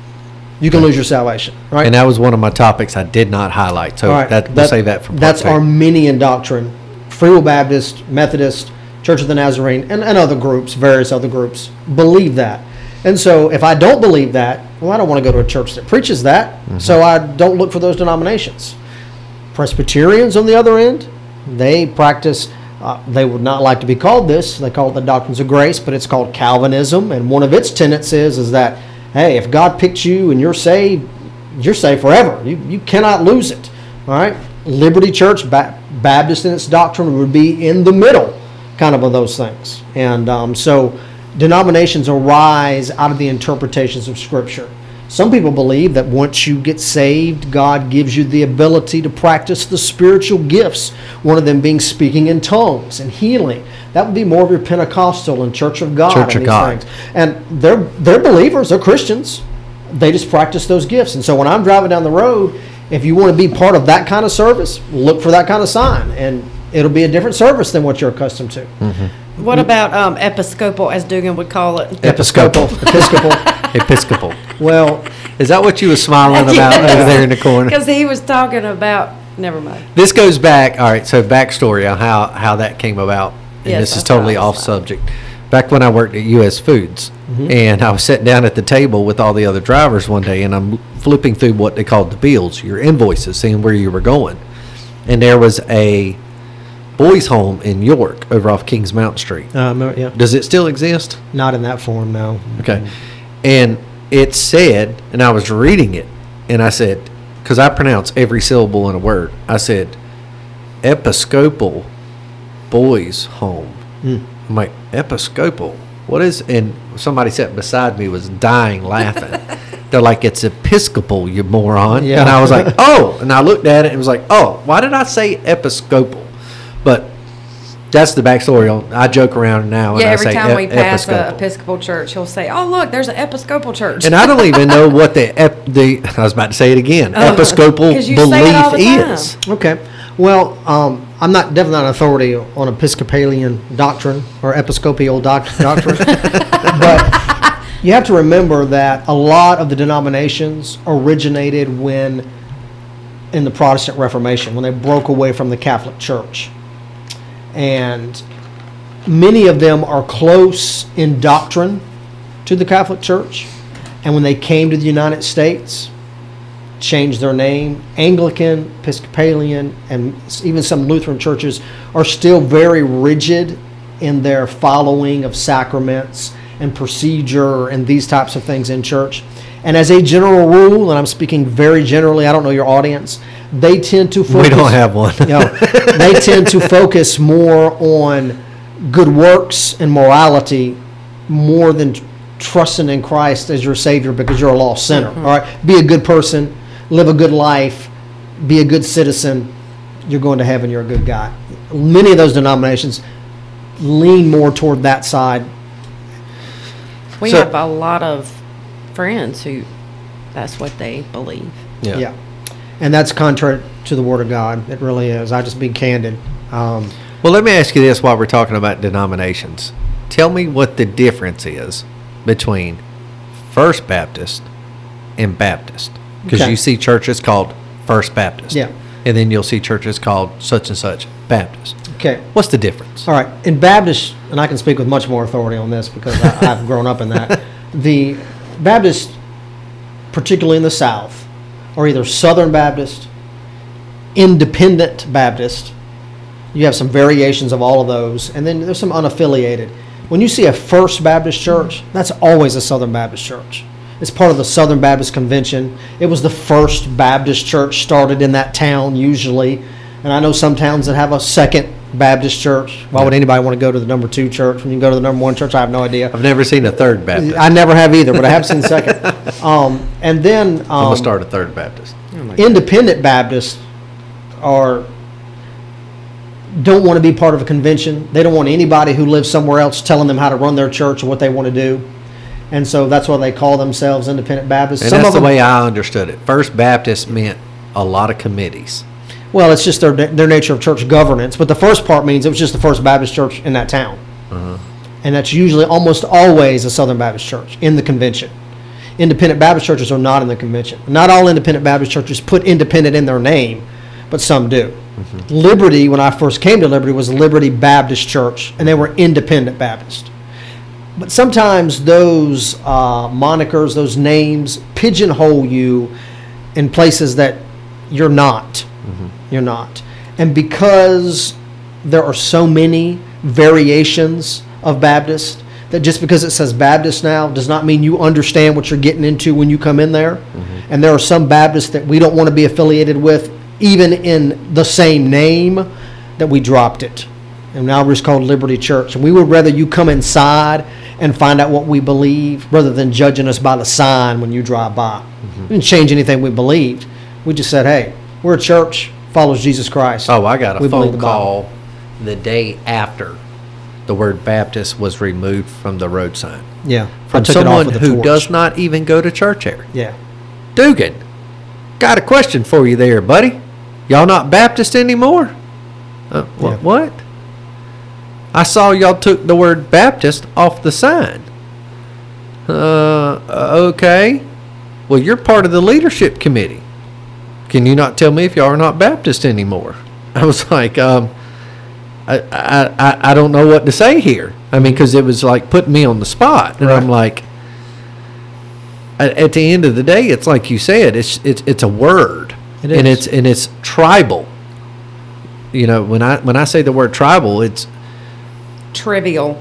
You can lose your salvation, right? And that was one of my topics I did not highlight. So right, that, we'll save that for part That's two. Arminian doctrine. Free Will Baptist, Methodist, Church of the Nazarene, and, and other groups, various other groups, believe that. And so if I don't believe that, well, I don't want to go to a church that preaches that. Mm-hmm. So I don't look for those denominations. Presbyterians, on the other end, they practice. Uh, they would not like to be called this. They call it the doctrines of grace, but it's called Calvinism. And one of its tenets is is that hey, if God picked you and you're saved, you're saved forever. You you cannot lose it. All right. Liberty Church, ba- Baptist in its doctrine would be in the middle, kind of of those things. And um, so denominations arise out of the interpretations of Scripture. Some people believe that once you get saved, God gives you the ability to practice the spiritual gifts, one of them being speaking in tongues and healing. That would be more of your Pentecostal and Church of God. Church and of these God. things. And they're, they're believers, they're Christians. They just practice those gifts. And so when I'm driving down the road, if you want to be part of that kind of service, look for that kind of sign. And it'll be a different service than what you're accustomed to. What about um, Episcopal, as Dugan would call it? Episcopal. Episcopal. Episcopal. Well, Is that what you were smiling about over there in the corner? Because he was talking about. Never mind. This goes back. All right, so backstory on how how that came about, and Yes, this is that's what I totally was off like. subject. Back when I worked at U.S. Foods, and I was sitting down at the table with all the other drivers one day, and I'm flipping through what they called the bills, your invoices, seeing where you were going, and there was a boys' home in York over off Kings Mountain Street. uh, yeah, Does it still exist? not in that form, no. Okay. And it said, and I was reading it, and I said, because I pronounce every syllable in a word, I said, Episcopal Boys Home. Hmm. I'm like, Episcopal? What is, and somebody sat beside me was dying laughing. They're like, it's Episcopal, you moron. Yeah. And I was like, oh. And I looked at it and was like, oh, why did I say Episcopal? But That's the backstory. on- I joke around now. Yeah, and I every say time we ep- pass a Episcopal. Episcopal church, he'll say, "Oh, look, there's an Episcopal church." And I don't even know what the ep- the I was about to say it again. Oh, Episcopal 'cause you say it all belief the time. is. Okay. Well, um, I'm not definitely not an authority on Episcopalian doctrine or Episcopal doc- doctrine, but you have to remember that a lot of the denominations originated when in the Protestant Reformation when they broke away from the Catholic Church, and many of them are close in doctrine to the Catholic Church, and when they came to the United States changed their name. Anglican, Episcopalian, and even some Lutheran churches are still very rigid in their following of sacraments and procedure and these types of things in church. And as a general rule, and I'm speaking very generally, I don't know your audience, they tend to focus. We don't have one. you know, they tend to focus more on good works and morality more than trusting in Christ as your Savior because you're a lost sinner. Mm-hmm. All right, be a good person, live a good life, be a good citizen. You're going to heaven. You're a good guy. Many of those denominations lean more toward that side. we So- have a lot of friends who that's what they believe. Yeah. And that's contrary to the Word of God. It really is. I just be candid. Um, Well, let me ask you this while we're talking about denominations. Tell me what the difference is between First Baptist and Baptist. Because Okay. you see churches called First Baptist. Yeah. And then you'll see churches called such and such Baptist. okay. What's the difference? All right. In Baptist, and I can speak with much more authority on this because I, I've grown up in that. The Baptist, particularly in the South, are either Southern Baptist, Independent Baptist. You have some variations of all of those, and then there's some unaffiliated. When you see a First Baptist church, that's always a Southern Baptist church. It's part of the Southern Baptist Convention. It was the first Baptist church started in that town, usually. And I know some towns that have a second Baptist church. Why would anybody want to go to the number two church when you can go to the number one church? I have no idea. I've never seen a Third Baptist. I never have either, but I have seen second. Um, and then I'm um, going to start a Third Baptist. independent Baptists are don't want to be part of a convention. They don't want anybody who lives somewhere else telling them how to run their church or what they want to do. And so that's why they call themselves independent Baptists. And Some that's of the way I understood it. First Baptist meant a lot of committees. Well, it's just their their nature of church governance. But the first part means it was just the first Baptist church in that town, uh-huh. and that's usually almost always a Southern Baptist church in the convention. Independent Baptist churches are not in the convention. Not all independent Baptist churches put independent in their name, but some do. Mm-hmm. Liberty, when I first came to Liberty, was Liberty Baptist Church, and they were independent Baptist. But sometimes those uh, monikers, those names, pigeonhole you in places that you're not. Mm-hmm. You're not. And because there are so many variations of Baptist, that just because it says Baptist now does not mean you understand what you're getting into when you come in there. Mm-hmm. And there are some Baptists that we don't want to be affiliated with, even in the same name, that we dropped it. And now we're just called Liberty Church. And we would rather you come inside and find out what we believe rather than judging us by the sign when you drive by. Mm-hmm. We didn't change anything we believed. We just said, hey, we're a church, follows Jesus Christ. Oh, I got a We phone the call the day after the word Baptist was removed from the road sign. Yeah. From I took it off someone who torch. does not even go to church here. Yeah. Dugan, got a question for you there, buddy. Y'all not Baptist anymore? Uh, wha- Yeah. What? I saw y'all took the word Baptist off the sign. Uh, okay. Well, you're part of the leadership committee. Can you not tell me if y'all are not Baptist anymore? I was like, um, I, I, I, I don't know what to say here. I mean, because it was like putting me on the spot, and I'm like, at, at the end of the day, it's like you said, it's it's it's a word, It and it's and it's tribal. You know, when I when I say the word tribal, it's Trivial,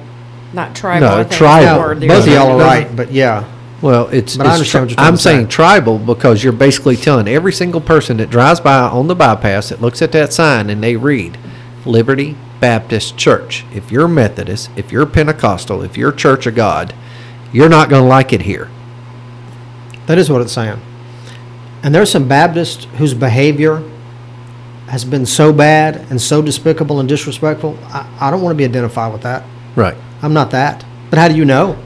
not tribal. No, I think is the tribal. word they're Both of y'all are No, no. right, but yeah. Well, it's. But I it's understand what you're trying I'm to say. saying tribal because you're basically telling every single person that drives by on the bypass that looks at that sign and they read Liberty Baptist Church. If you're Methodist, if you're Pentecostal, if you're Church of God, you're not going to like it here. That is what it's saying. And there's some Baptists whose behavior has been so bad and so despicable and disrespectful, I, I don't want to be identified with that. Right. I'm not that. But how do you know?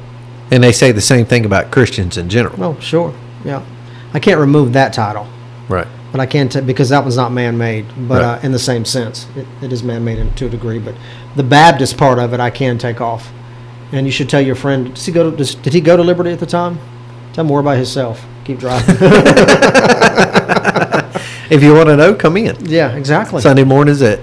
And they say the same thing about Christians in general. Oh, sure. Yeah. I can't remove that title, Right. but I can t- because that was not man made, but Right. uh, in the same sense. It, it is man made to a degree, but the Baptist part of it I can take off. And you should tell your friend, does he go to, does, did he go to Liberty at the time? Tell him more about himself. Keep driving. If you want to know, come in. yeah, exactly. Sunday mornings at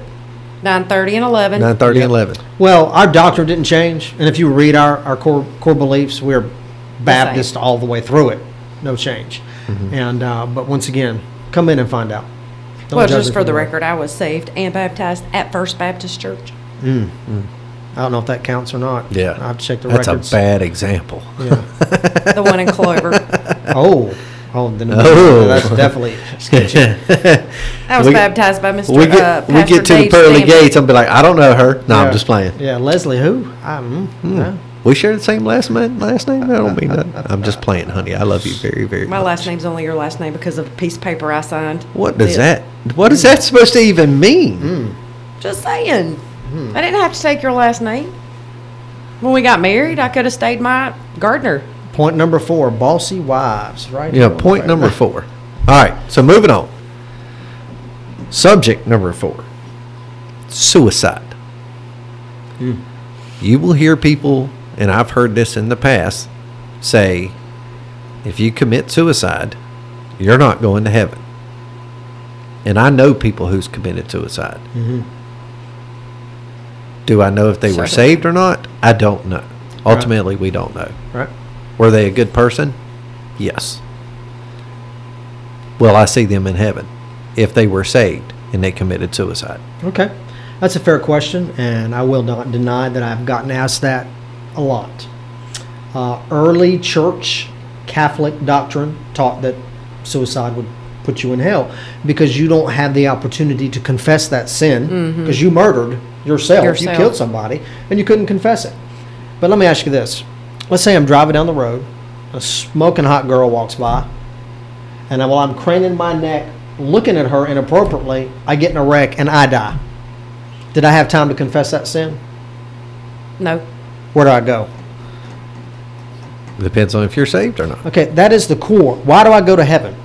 Nine thirty and eleven. 9.30 Yep. and 11. Well, our doctrine didn't change, and if you read our, our core core beliefs, we're Baptist all the way through it, no change. Mm-hmm. And uh, but once again, come in and find out. Don't Well, judge just for the that. record, I was saved and baptized at First Baptist Church. I don't know if that counts or not. Yeah. I have checked check the records. That's records. a bad example. Yeah. The one in Clover. oh, oh, then Oh. that's definitely sketchy. I was We- baptized by Mr. we uh, get, we get to the Dave pearly Stanley. gates, I'll be like, I don't know her. No, Yeah. I'm just playing. Yeah, Leslie, who? I, mm, Hmm. no. We share the same last name. Last name? I don't mean that. I'm just playing, honey. I love you very, very My much. last name's only your last name because of a piece of paper I signed. What does That's it. that? What is that supposed to even mean? Hmm. Just saying. I didn't have to take your last name. When we got married, I could have stayed my gardener. Point number four: bossy wives. Right. Yeah. Point number four. All right. So moving on. Subject number four: suicide. You will hear people, and I've heard this in the past, say, if you commit suicide, you're not going to heaven. And I know people who's committed suicide. Mm-hmm. Do I know if they were saved or not? I don't know. Ultimately, we don't know. Right. Were they a good person? Yes. Well, I see them in heaven if they were saved and they committed suicide. Okay, that's a fair question, and I will not deny that I've gotten asked that a lot. Uh, early church Catholic doctrine taught that suicide would put you in hell because you don't have the opportunity to confess that sin because you murdered yourself, you killed somebody, and you couldn't confess it. But let me ask you this: Let's say I'm driving down the road, a smoking hot girl walks by, and while I'm craning my neck, looking at her inappropriately, I get in a wreck and I die. Did I have time to confess that sin? No. Where do I go? Depends on if you're saved or not. Okay, that is the core. Why do I go to heaven?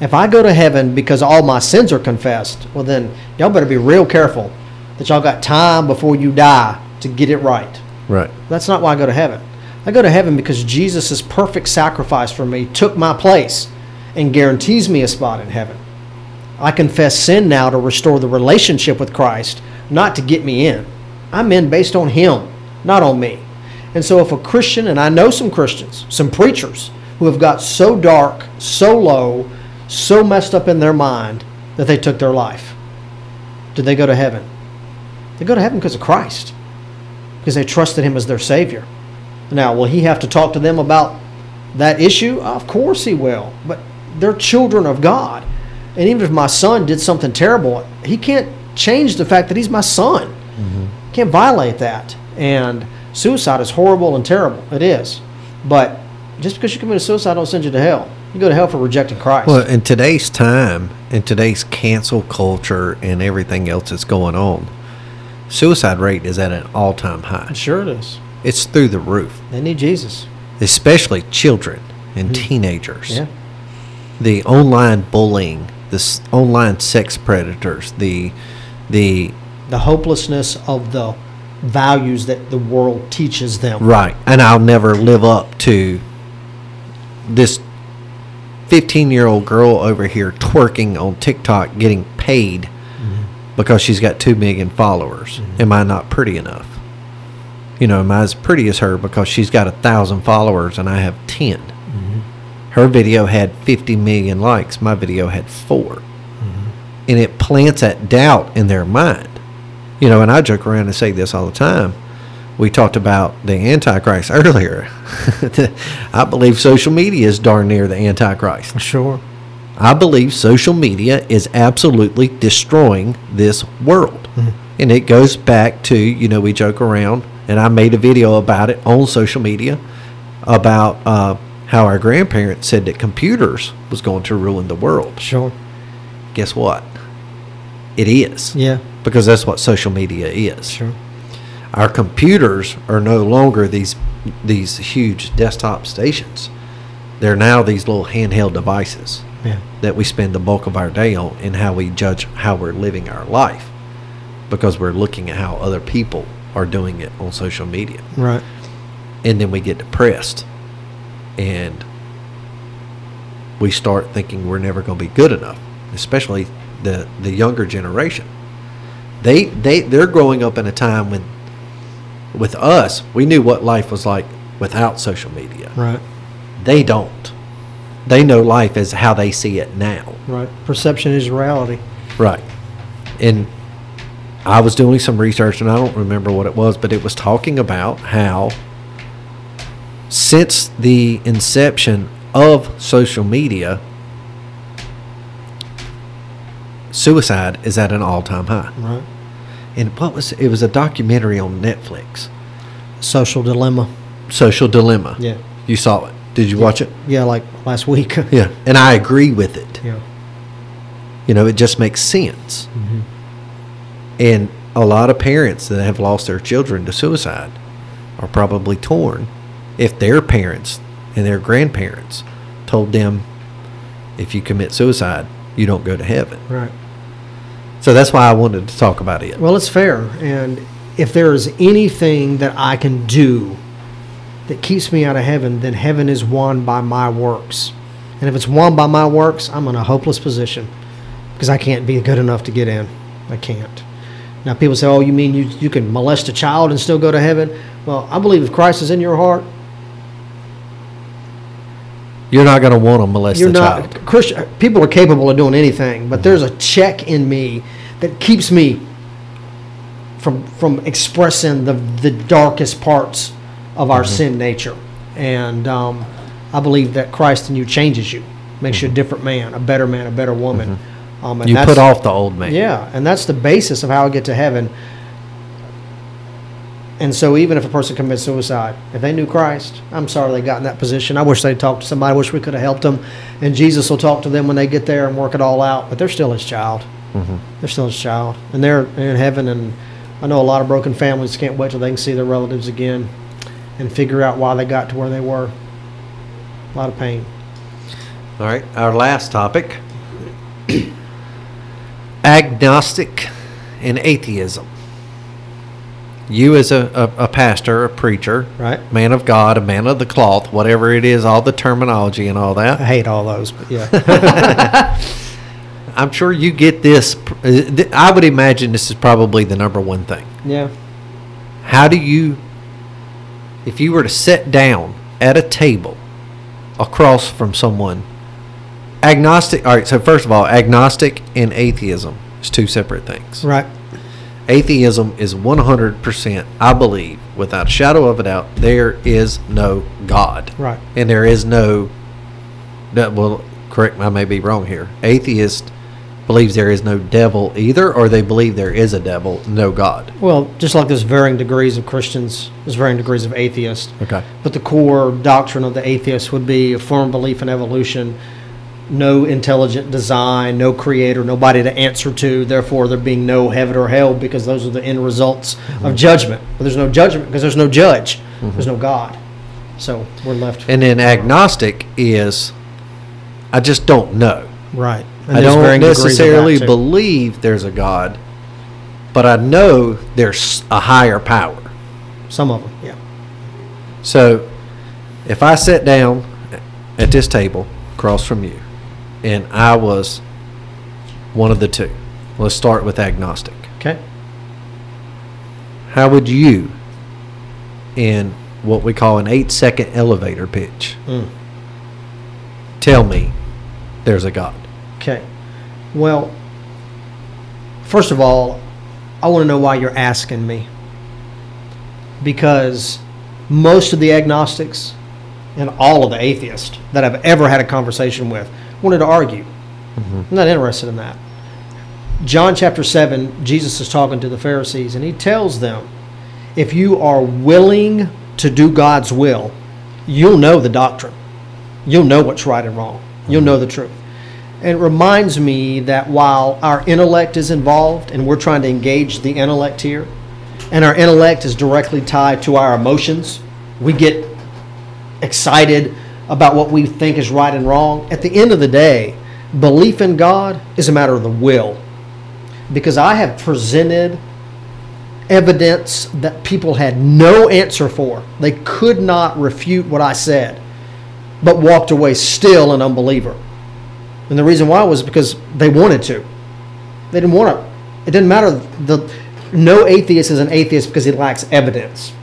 If I go to heaven because all my sins are confessed, well, then y'all better be real careful that y'all got time before you die to get it right. Right. That's not why I go to heaven. I go to heaven because Jesus' perfect sacrifice for me took my place and guarantees me a spot in heaven. I confess sin now to restore the relationship with Christ, not to get me in. I'm in based on Him, not on me. And so, if a Christian, and I know some Christians, some preachers, who have got so dark, so low, so messed up in their mind that they took their life, did they go to heaven? They go to heaven because of Christ because they trusted him as their savior. Now, will he have to talk to them about that issue? Of course he will. But they're children of God. And even if my son did something terrible, he can't change the fact that he's my son. Mm-hmm. Can't violate that. And suicide is horrible and terrible. It is. But just because you commit suicide don't send you to hell. You go to hell for rejecting Christ. Well, in today's time, in today's cancel culture and everything else that's going on, suicide rate is at an all-time high. sure it is. It's through the roof, They need Jesus. especially children and mm-hmm. teenagers. Yeah. The online bullying, this online sex predators, the the The hopelessness of the values that the world teaches them. Right. And I'll never live up to this 15 year old girl over here twerking on TikTok getting paid mm-hmm. because she's got 2 million followers. Mm-hmm. Am I not pretty enough? You know, am I as pretty as her because she's got a thousand followers and I have 10? Mm-hmm. Her video had 50 million likes. My video had 4 mm-hmm. And it plants that doubt in their mind. You know, and I joke around and say this all the time we talked about the Antichrist earlier. I believe social media is darn near the Antichrist. Sure. I believe social media is absolutely destroying this world. Mm-hmm. And it goes back to, you know, we joke around, and I made a video about it on social media about uh, how our grandparents said that computers was going to ruin the world. Sure. Guess what? it is. Yeah. Because that's what social media is. Sure. Our computers are no longer these these huge desktop stations. They're now these little handheld devices Yeah. that we spend the bulk of our day on in how we judge how we're living our life because we're looking at how other people are doing it on social media. Right. And then we get depressed and we start thinking we're never going to be good enough, especially the the younger generation. They they they're growing up in a time when with us, we knew what life was like without social media. Right. They don't. They know life as how they see it now. Right. Perception is reality. Right. And I was doing some research and I don't remember what it was, but it was talking about how since the inception of social media, suicide is at an all time high. Right. And what was it was a documentary on Netflix, Social dilemma. Social Dilemma. Yeah. You saw it. Did you watch it? Yeah, like last week. Yeah. And I agree with it. yeah. You know, it just makes sense. And a lot of parents that have lost their children to suicide are probably torn if their parents and their grandparents told them if you commit suicide, you don't go to heaven. Right. So that's why I wanted to talk about it. Well, it's fair. And if there is anything that I can do that keeps me out of heaven, then heaven is won by my works. And if it's won by my works, I'm in a hopeless position because I can't be good enough to get in. I can't. Now, people say, oh, you mean you, you can molest a child and still go to heaven? Well, I believe if Christ is in your heart, You're not going to want to molest you're a not child. Christian. People are capable of doing anything, but there's a check in me that keeps me from from expressing the the darkest parts of our Mm-hmm. sin nature. And um, I believe that Christ in you changes you, makes Mm-hmm. you a different man, a better man, a better woman. Um, and You put off the old man. yeah, and that's the basis of how I get to heaven. And so, even if a person commits suicide, if they knew Christ, I'm sorry they got in that position. I wish they'd talked to somebody. I wish we could have helped them. And Jesus will talk to them when they get there and work it all out. But they're still His child. They're still His child, and they're in heaven. And I know a lot of broken families can't wait till they can see their relatives again and figure out why they got to where they were. A lot of pain. All right. Our last topic agnostic and atheism. You, as a, a, a pastor, a preacher, Right. man of God, a man of the cloth, whatever it is, all the terminology and all that. I hate all those, but yeah. I'm sure you get this. I would imagine this is probably the number one thing. yeah. How do you, if you were to sit down at a table across from someone, agnostic, all right, so first of all, agnostic and atheism is two separate things. Right. Atheism is 100%, I believe, without a shadow of a doubt, there is no God. Right. And there is no, that well, correct me, I may be wrong here. Atheist believes there is no devil either, or they believe there is a devil, no God. Well, just like there's varying degrees of Christians, there's varying degrees of atheists. Okay. But the core doctrine of the atheist would be a firm belief in evolution, no intelligent design, no creator, nobody to answer to. Therefore, there being no heaven or hell because those are the end results of mm-hmm. judgment. But there's no judgment because there's no judge, mm-hmm. there's no God. So we're left And then agnostic is, I just don't know. right. And I don't varying degrees of that, necessarily believe there's a God, but I know there's a higher power. some of them. Yeah. So if I sit down at this table across from you and I was one of the two, let's start with agnostic. Okay. How would you, in what we call an eight second elevator pitch, Mm. tell me there's a God? Okay. Well, first of all, I want to know why you're asking me. Because most of the agnostics and all of the atheists that I've ever had a conversation with wanted to argue. Mm-hmm. I'm not interested in that. John chapter 7, Jesus is talking to the Pharisees, and he tells them if you are willing to do God's will, you'll know the doctrine. You'll know what's right and wrong. You'll know the mm-hmm. truth. And it reminds me that while our intellect is involved and we're trying to engage the intellect here, and our intellect is directly tied to our emotions, we get excited about what we think is right and wrong. At the end of the day, belief in God is a matter of the will. Because I have presented evidence that people had no answer for. They could not refute what I said, but walked away still an unbeliever. And the reason why was because they wanted to. They didn't want to. It didn't matter. The no atheist is an atheist because he lacks evidence.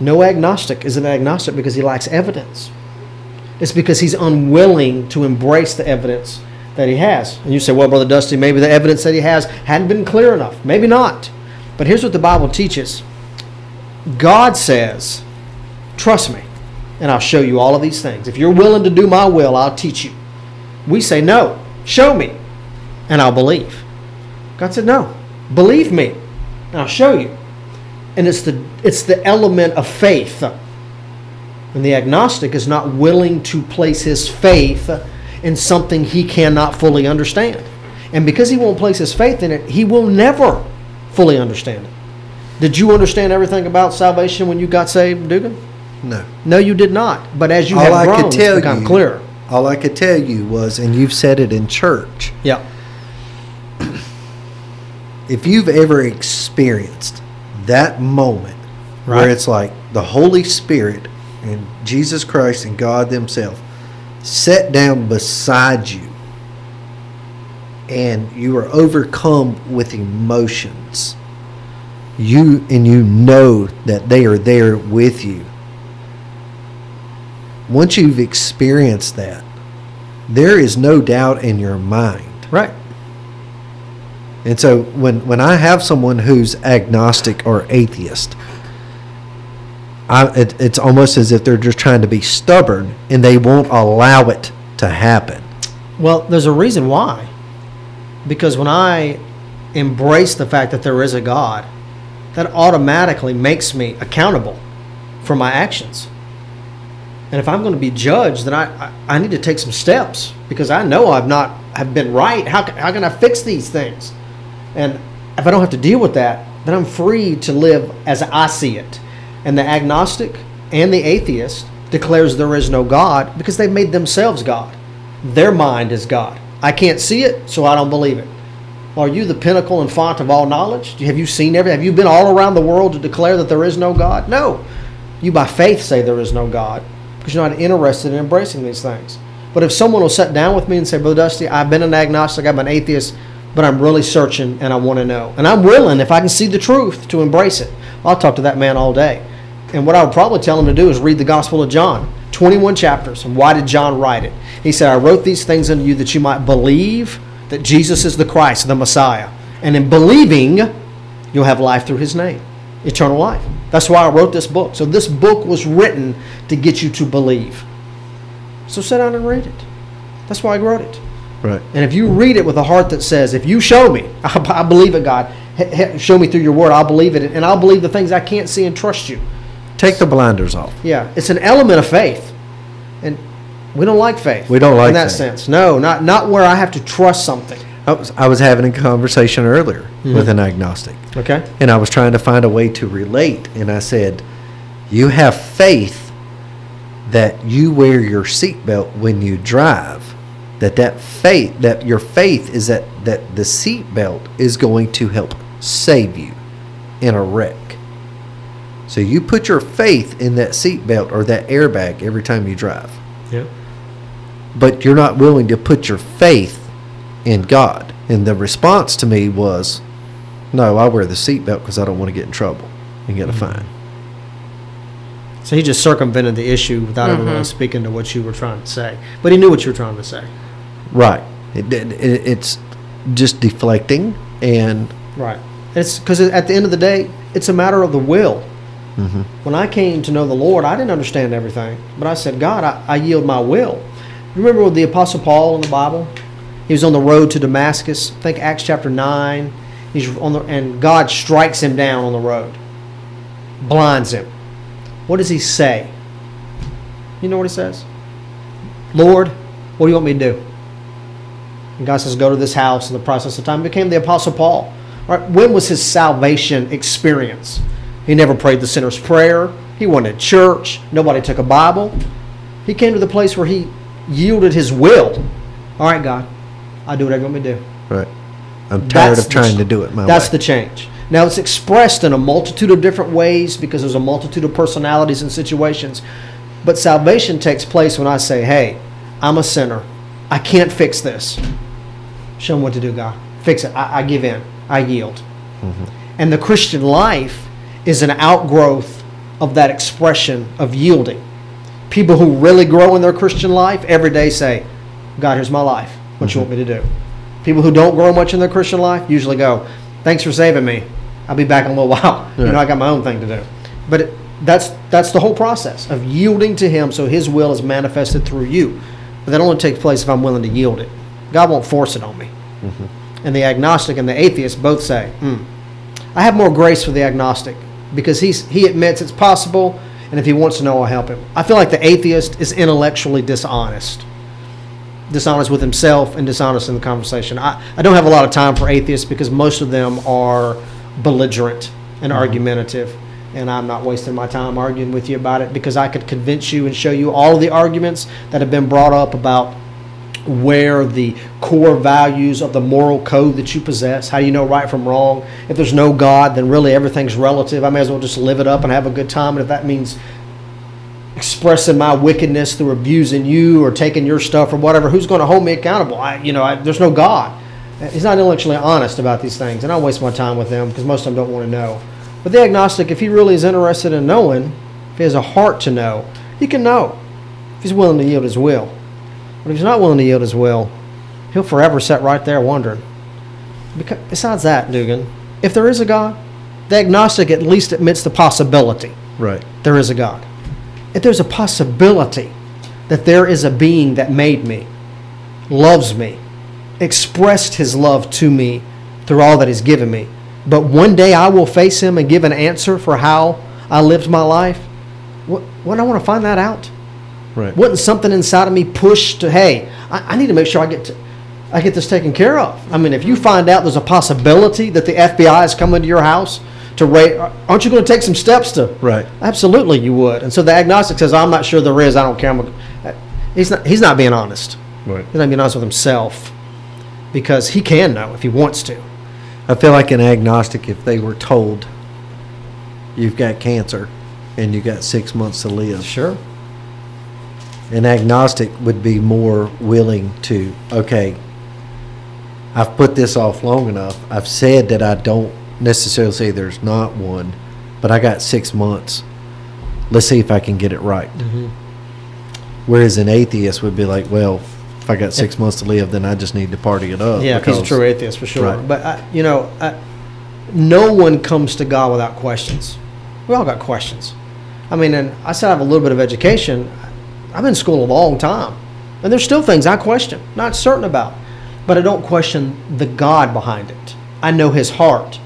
No agnostic is an agnostic because he lacks evidence. It's because he's unwilling to embrace the evidence that he has. And you say, well, Brother Dusty, maybe the evidence that he has hadn't been clear enough. Maybe not. But here's what the Bible teaches God says, trust me, and I'll show you all of these things. If you're willing to do my will, I'll teach you. We say, no, show me, and I'll believe. God said, no, believe me, and I'll show you. And it's the, it's the element of faith. And the agnostic is not willing to place his faith in something he cannot fully understand. And because he won't place his faith in it, he will never fully understand it. Did you understand everything about salvation when you got saved, Dugan? No. No, you did not. But as you all have I grown, could tell it's become you, clearer. all I could tell you was, and you've said it in church. Yeah. If you've ever experienced that moment Right. where it's like the Holy Spirit and Jesus Christ and God themselves sat down beside you, and you are overcome with emotions. You and you know that they are there with you. Once you've experienced that, there is no doubt in your mind. Right. And so when, when I have someone who's agnostic or atheist, I, it, it's almost as if they're just trying to be stubborn and they won't allow it to happen. Well, there's a reason why. Because when I embrace the fact that there is a God, that automatically makes me accountable for my actions. And if I'm going to be judged, then I, I, I need to take some steps because I know I've not have been right. How how can I fix these things? And if I don't have to deal with that, then I'm free to live as I see it. And the agnostic and the atheist declares there is no God because they've made themselves God. Their mind is God. I can't see it, so I don't believe it. Are you the pinnacle and font of all knowledge? Have you seen everything? Have you been all around the world to declare that there is no God? No. You by faith say there is no God because you're not interested in embracing these things. But if someone will sit down with me and say, Brother Dusty, I've been an agnostic, I'm an atheist, but I'm really searching and I want to know. And I'm willing, if I can see the truth, to embrace it. I'll talk to that man all day. And what I would probably tell him to do is read the Gospel of John, 21 chapters. And why did John write it? He said, I wrote these things unto you that you might believe that Jesus is the Christ, the Messiah. And in believing, you'll have life through his name, eternal life. That's why I wrote this book. So this book was written to get you to believe. So sit down and read it. That's why I wrote it. Right. And if you read it with a heart that says, if you show me, I, I believe it, God, show me through your word, I'll believe it, and I'll believe the things I can't see and trust you. Take the blinders off. Yeah, it's an element of faith. And we don't like faith. We don't like In that faith. sense. No, not, not where I have to trust something. I was, I was having a conversation earlier mm-hmm. with an agnostic, Okay? and I was trying to find a way to relate. And I said, You have faith that you wear your seatbelt when you drive. That that faith, that your faith is that, that the seatbelt is going to help save you in a wreck. So you put your faith in that seatbelt or that airbag every time you drive. Yeah. but you're not willing to put your faith in God. And the response to me was, no, I wear the seatbelt because I don't want to get in trouble and get a mm-hmm. fine. So he just circumvented the issue without ever really mm-hmm. speaking to what you were trying to say. But he knew what you were trying to say. Right. It, it, it- it's just deflecting and Right. It's because at the end of the day, it's a matter of the will. Mm-hmm. When I came to know the Lord, I didn't understand everything, but I said, God, I, I yield my will. You remember the Apostle Paul in the Bible? He was on the road to Damascus. I think Acts chapter nine. He's on the and God strikes him down on the road, blinds him. What does he say? You know what he says? Lord, what do you want me to do? And God says, go to this house. In the process of time, became the Apostle Paul. Right? When was his salvation experience? He never prayed the sinner's prayer. He went to church. Nobody took a Bible. He came to the place where he yielded his will. All right, God, I'll do whatever you want me to do. Right. I'm tired That's of trying the- to do it my That's way. the change. Now it's expressed in a multitude of different ways because there's a multitude of personalities and situations. But salvation takes place when I say, "Hey, I'm a sinner. I can't fix this. Show me what to do, God. Fix it. I, I give in. I yield." Mm-hmm. And the Christian life is an outgrowth of that expression of yielding. People who really grow in their Christian life every day say, God, here's my life. What you want me to do? People who don't grow much in their Christian life usually go, Thanks for saving me. I'll be back in a little while. You know, I got my own thing to do. But it, that's that's the whole process of yielding to Him so His will is manifested through you. But that only takes place if I'm willing to yield it. God won't force it on me. And the agnostic and the atheist both say, hmm, I have more grace for the agnostic because he's, he admits it's possible, and if he wants to know, I'll help him. I feel like the atheist is intellectually dishonest. Dishonest with himself and dishonest in the conversation. I, I don't have a lot of time for atheists because most of them are belligerent and mm-hmm. argumentative. And I'm not wasting my time arguing with you about it because I could convince you and show you all of the arguments that have been brought up about where the core values of the moral code that you possess, how do you know right from wrong. If there's no God, then really everything's relative. I may as well just live it up and have a good time. And if that means expressing my wickedness through abusing you or taking your stuff or whatever, who's going to hold me accountable? I, you know, I, there's no God. He's not intellectually honest about these things, and I waste my time with them because most of them don't want to know. But the agnostic, if he really is interested in knowing, if he has a heart to know, he can know if he's willing to yield his will. But if he's not willing to yield his will, he'll forever sit right there wondering. Because, besides that, Dugan, if there is a God, the agnostic at least admits the possibility Right. there is a God. If there's a possibility that there is a being that made me, loves me, expressed his love to me through all that he's given me, but one day I will face him and give an answer for how I lived my life, what, wouldn't I want to find that out? Right. Wouldn't something inside of me push to, hey, I, I need to make sure I get to, I get this taken care of. I mean, if you find out there's a possibility that the FBI is coming to your house to rate, aren't you going to take some steps to? Right. Absolutely, you would. And so the agnostic says, "I'm not sure there is. I don't care." I'm he's not. He's not being honest. Right. He's not being honest with himself because he can know if he wants to. I feel like an agnostic if they were told you've got cancer and you got six months to live. Sure. An agnostic would be more willing to, okay, I've put this off long enough. I've said that I don't necessarily say there's not one, but I got six months. Let's see if I can get it right. Mm-hmm. Whereas an atheist would be like, well, if I got six months to live, then I just need to party it up. Yeah, if he's a true atheist for sure. Right. But I, you know, I, no one comes to God without questions. We all got questions. I mean, and I said I have a little bit of education. I've been in school a long time, and there's still things I question, not certain about, but I don't question the God behind it. I know His heart.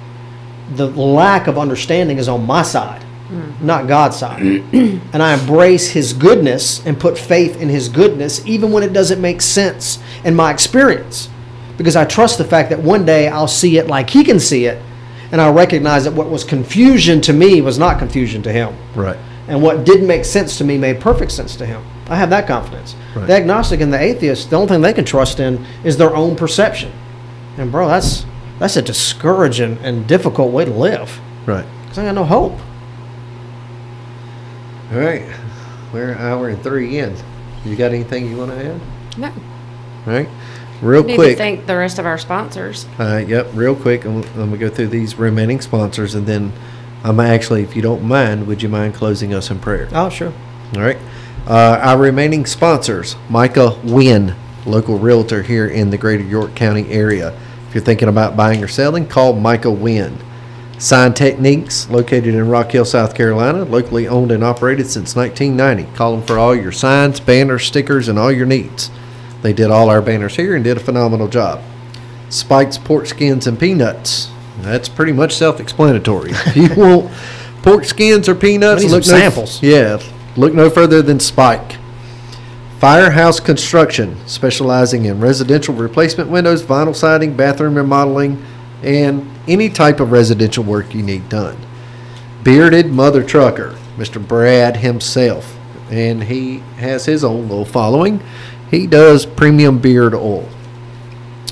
The lack of understanding is on my side, mm-hmm. not God's side, and I embrace His goodness and put faith in His goodness, even when it doesn't make sense in my experience because I trust the fact that one day I'll see it like he can see it, and I'll recognize that what was confusion to me was not confusion to him, Right. and what didn't make sense to me made perfect sense to him. I have that confidence. Right. The agnostic and the atheist, the only thing they can trust in is their own perception, and bro, that's that's a discouraging and difficult way to live Right. because I got no hope. All right. We're an hour and three in. You got anything you want to add? No. All right. Real quick. Need to quick. thank the rest of our sponsors. Uh, yep, real quick. I'm, I'm gonna go through these remaining sponsors, and then I'm actually, if you don't mind, would you mind closing us in prayer? Oh, sure. All right. Uh, our remaining sponsors: Micah Wynn, local realtor here in the Greater York County area. If you're thinking about buying or selling, call Micah Wynn. Sign Techniques, located in Rock Hill, South Carolina, locally owned and operated since 1990. Call them for all your signs, banners, stickers, and all your needs. They did all our banners here and did a phenomenal job. Spike's Pork Skins and Peanuts. That's pretty much self-explanatory. If you want pork skins or peanuts, look no, samples. Yeah, look no further than Spike. Firehouse Construction, specializing in residential replacement windows, vinyl siding, bathroom remodeling, and any type of residential work you need done. Bearded Mother Trucker, Mr. Brad himself, and he has his own little following. He does premium beard oil.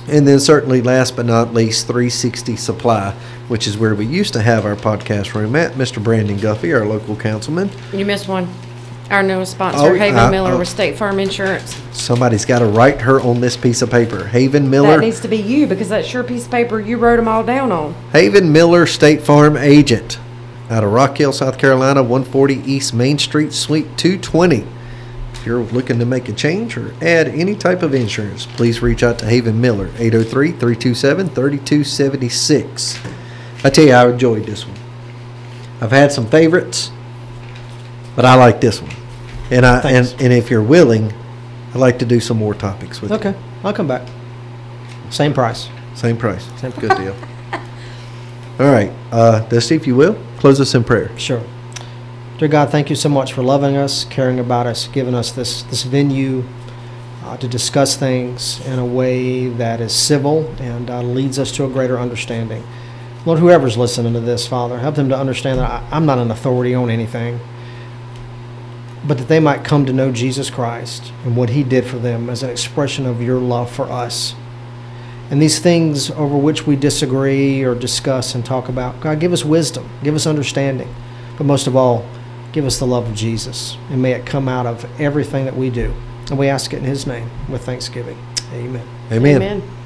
And then certainly last but not least, 360 Supply, which is where we used to have our podcast room at. Mr. Brandon Guffey, our local councilman. You missed one. Our newest Oh, sponsor, Haven uh, Miller uh, with State Farm Insurance. Somebody's got to write her on this piece of paper. Haven Miller. That Miller, needs to be you because that's your piece of paper. You wrote them all down on. Haven Miller State Farm agent out of Rock Hill, South Carolina, 140 East Main Street, Suite 220. If you're looking to make a change or add any type of insurance, please reach out to Haven Miller, 803 327 3276. I tell you, I enjoyed this one. I've had some favorites, but I like this one. And I and, and if you're willing, I'd like to do some more topics with you. Okay, I'll come back. Same price. Same price. Same Good deal. All right, uh, Dusty, if you will, close us in prayer. Sure. Dear God, thank you so much for loving us, caring about us, giving us this, this venue uh, to discuss things in a way that is civil and uh, leads us to a greater understanding. Lord, whoever's listening to this, Father, help them to understand that I, I'm not an authority on anything, but that they might come to know Jesus Christ and what He did for them as an expression of your love for us. And these things over which we disagree or discuss and talk about, God, give us wisdom, give us understanding, but most of all, give us the love of Jesus. And may it come out of everything that we do. And we ask it in His name with thanksgiving. Amen. Amen. Amen.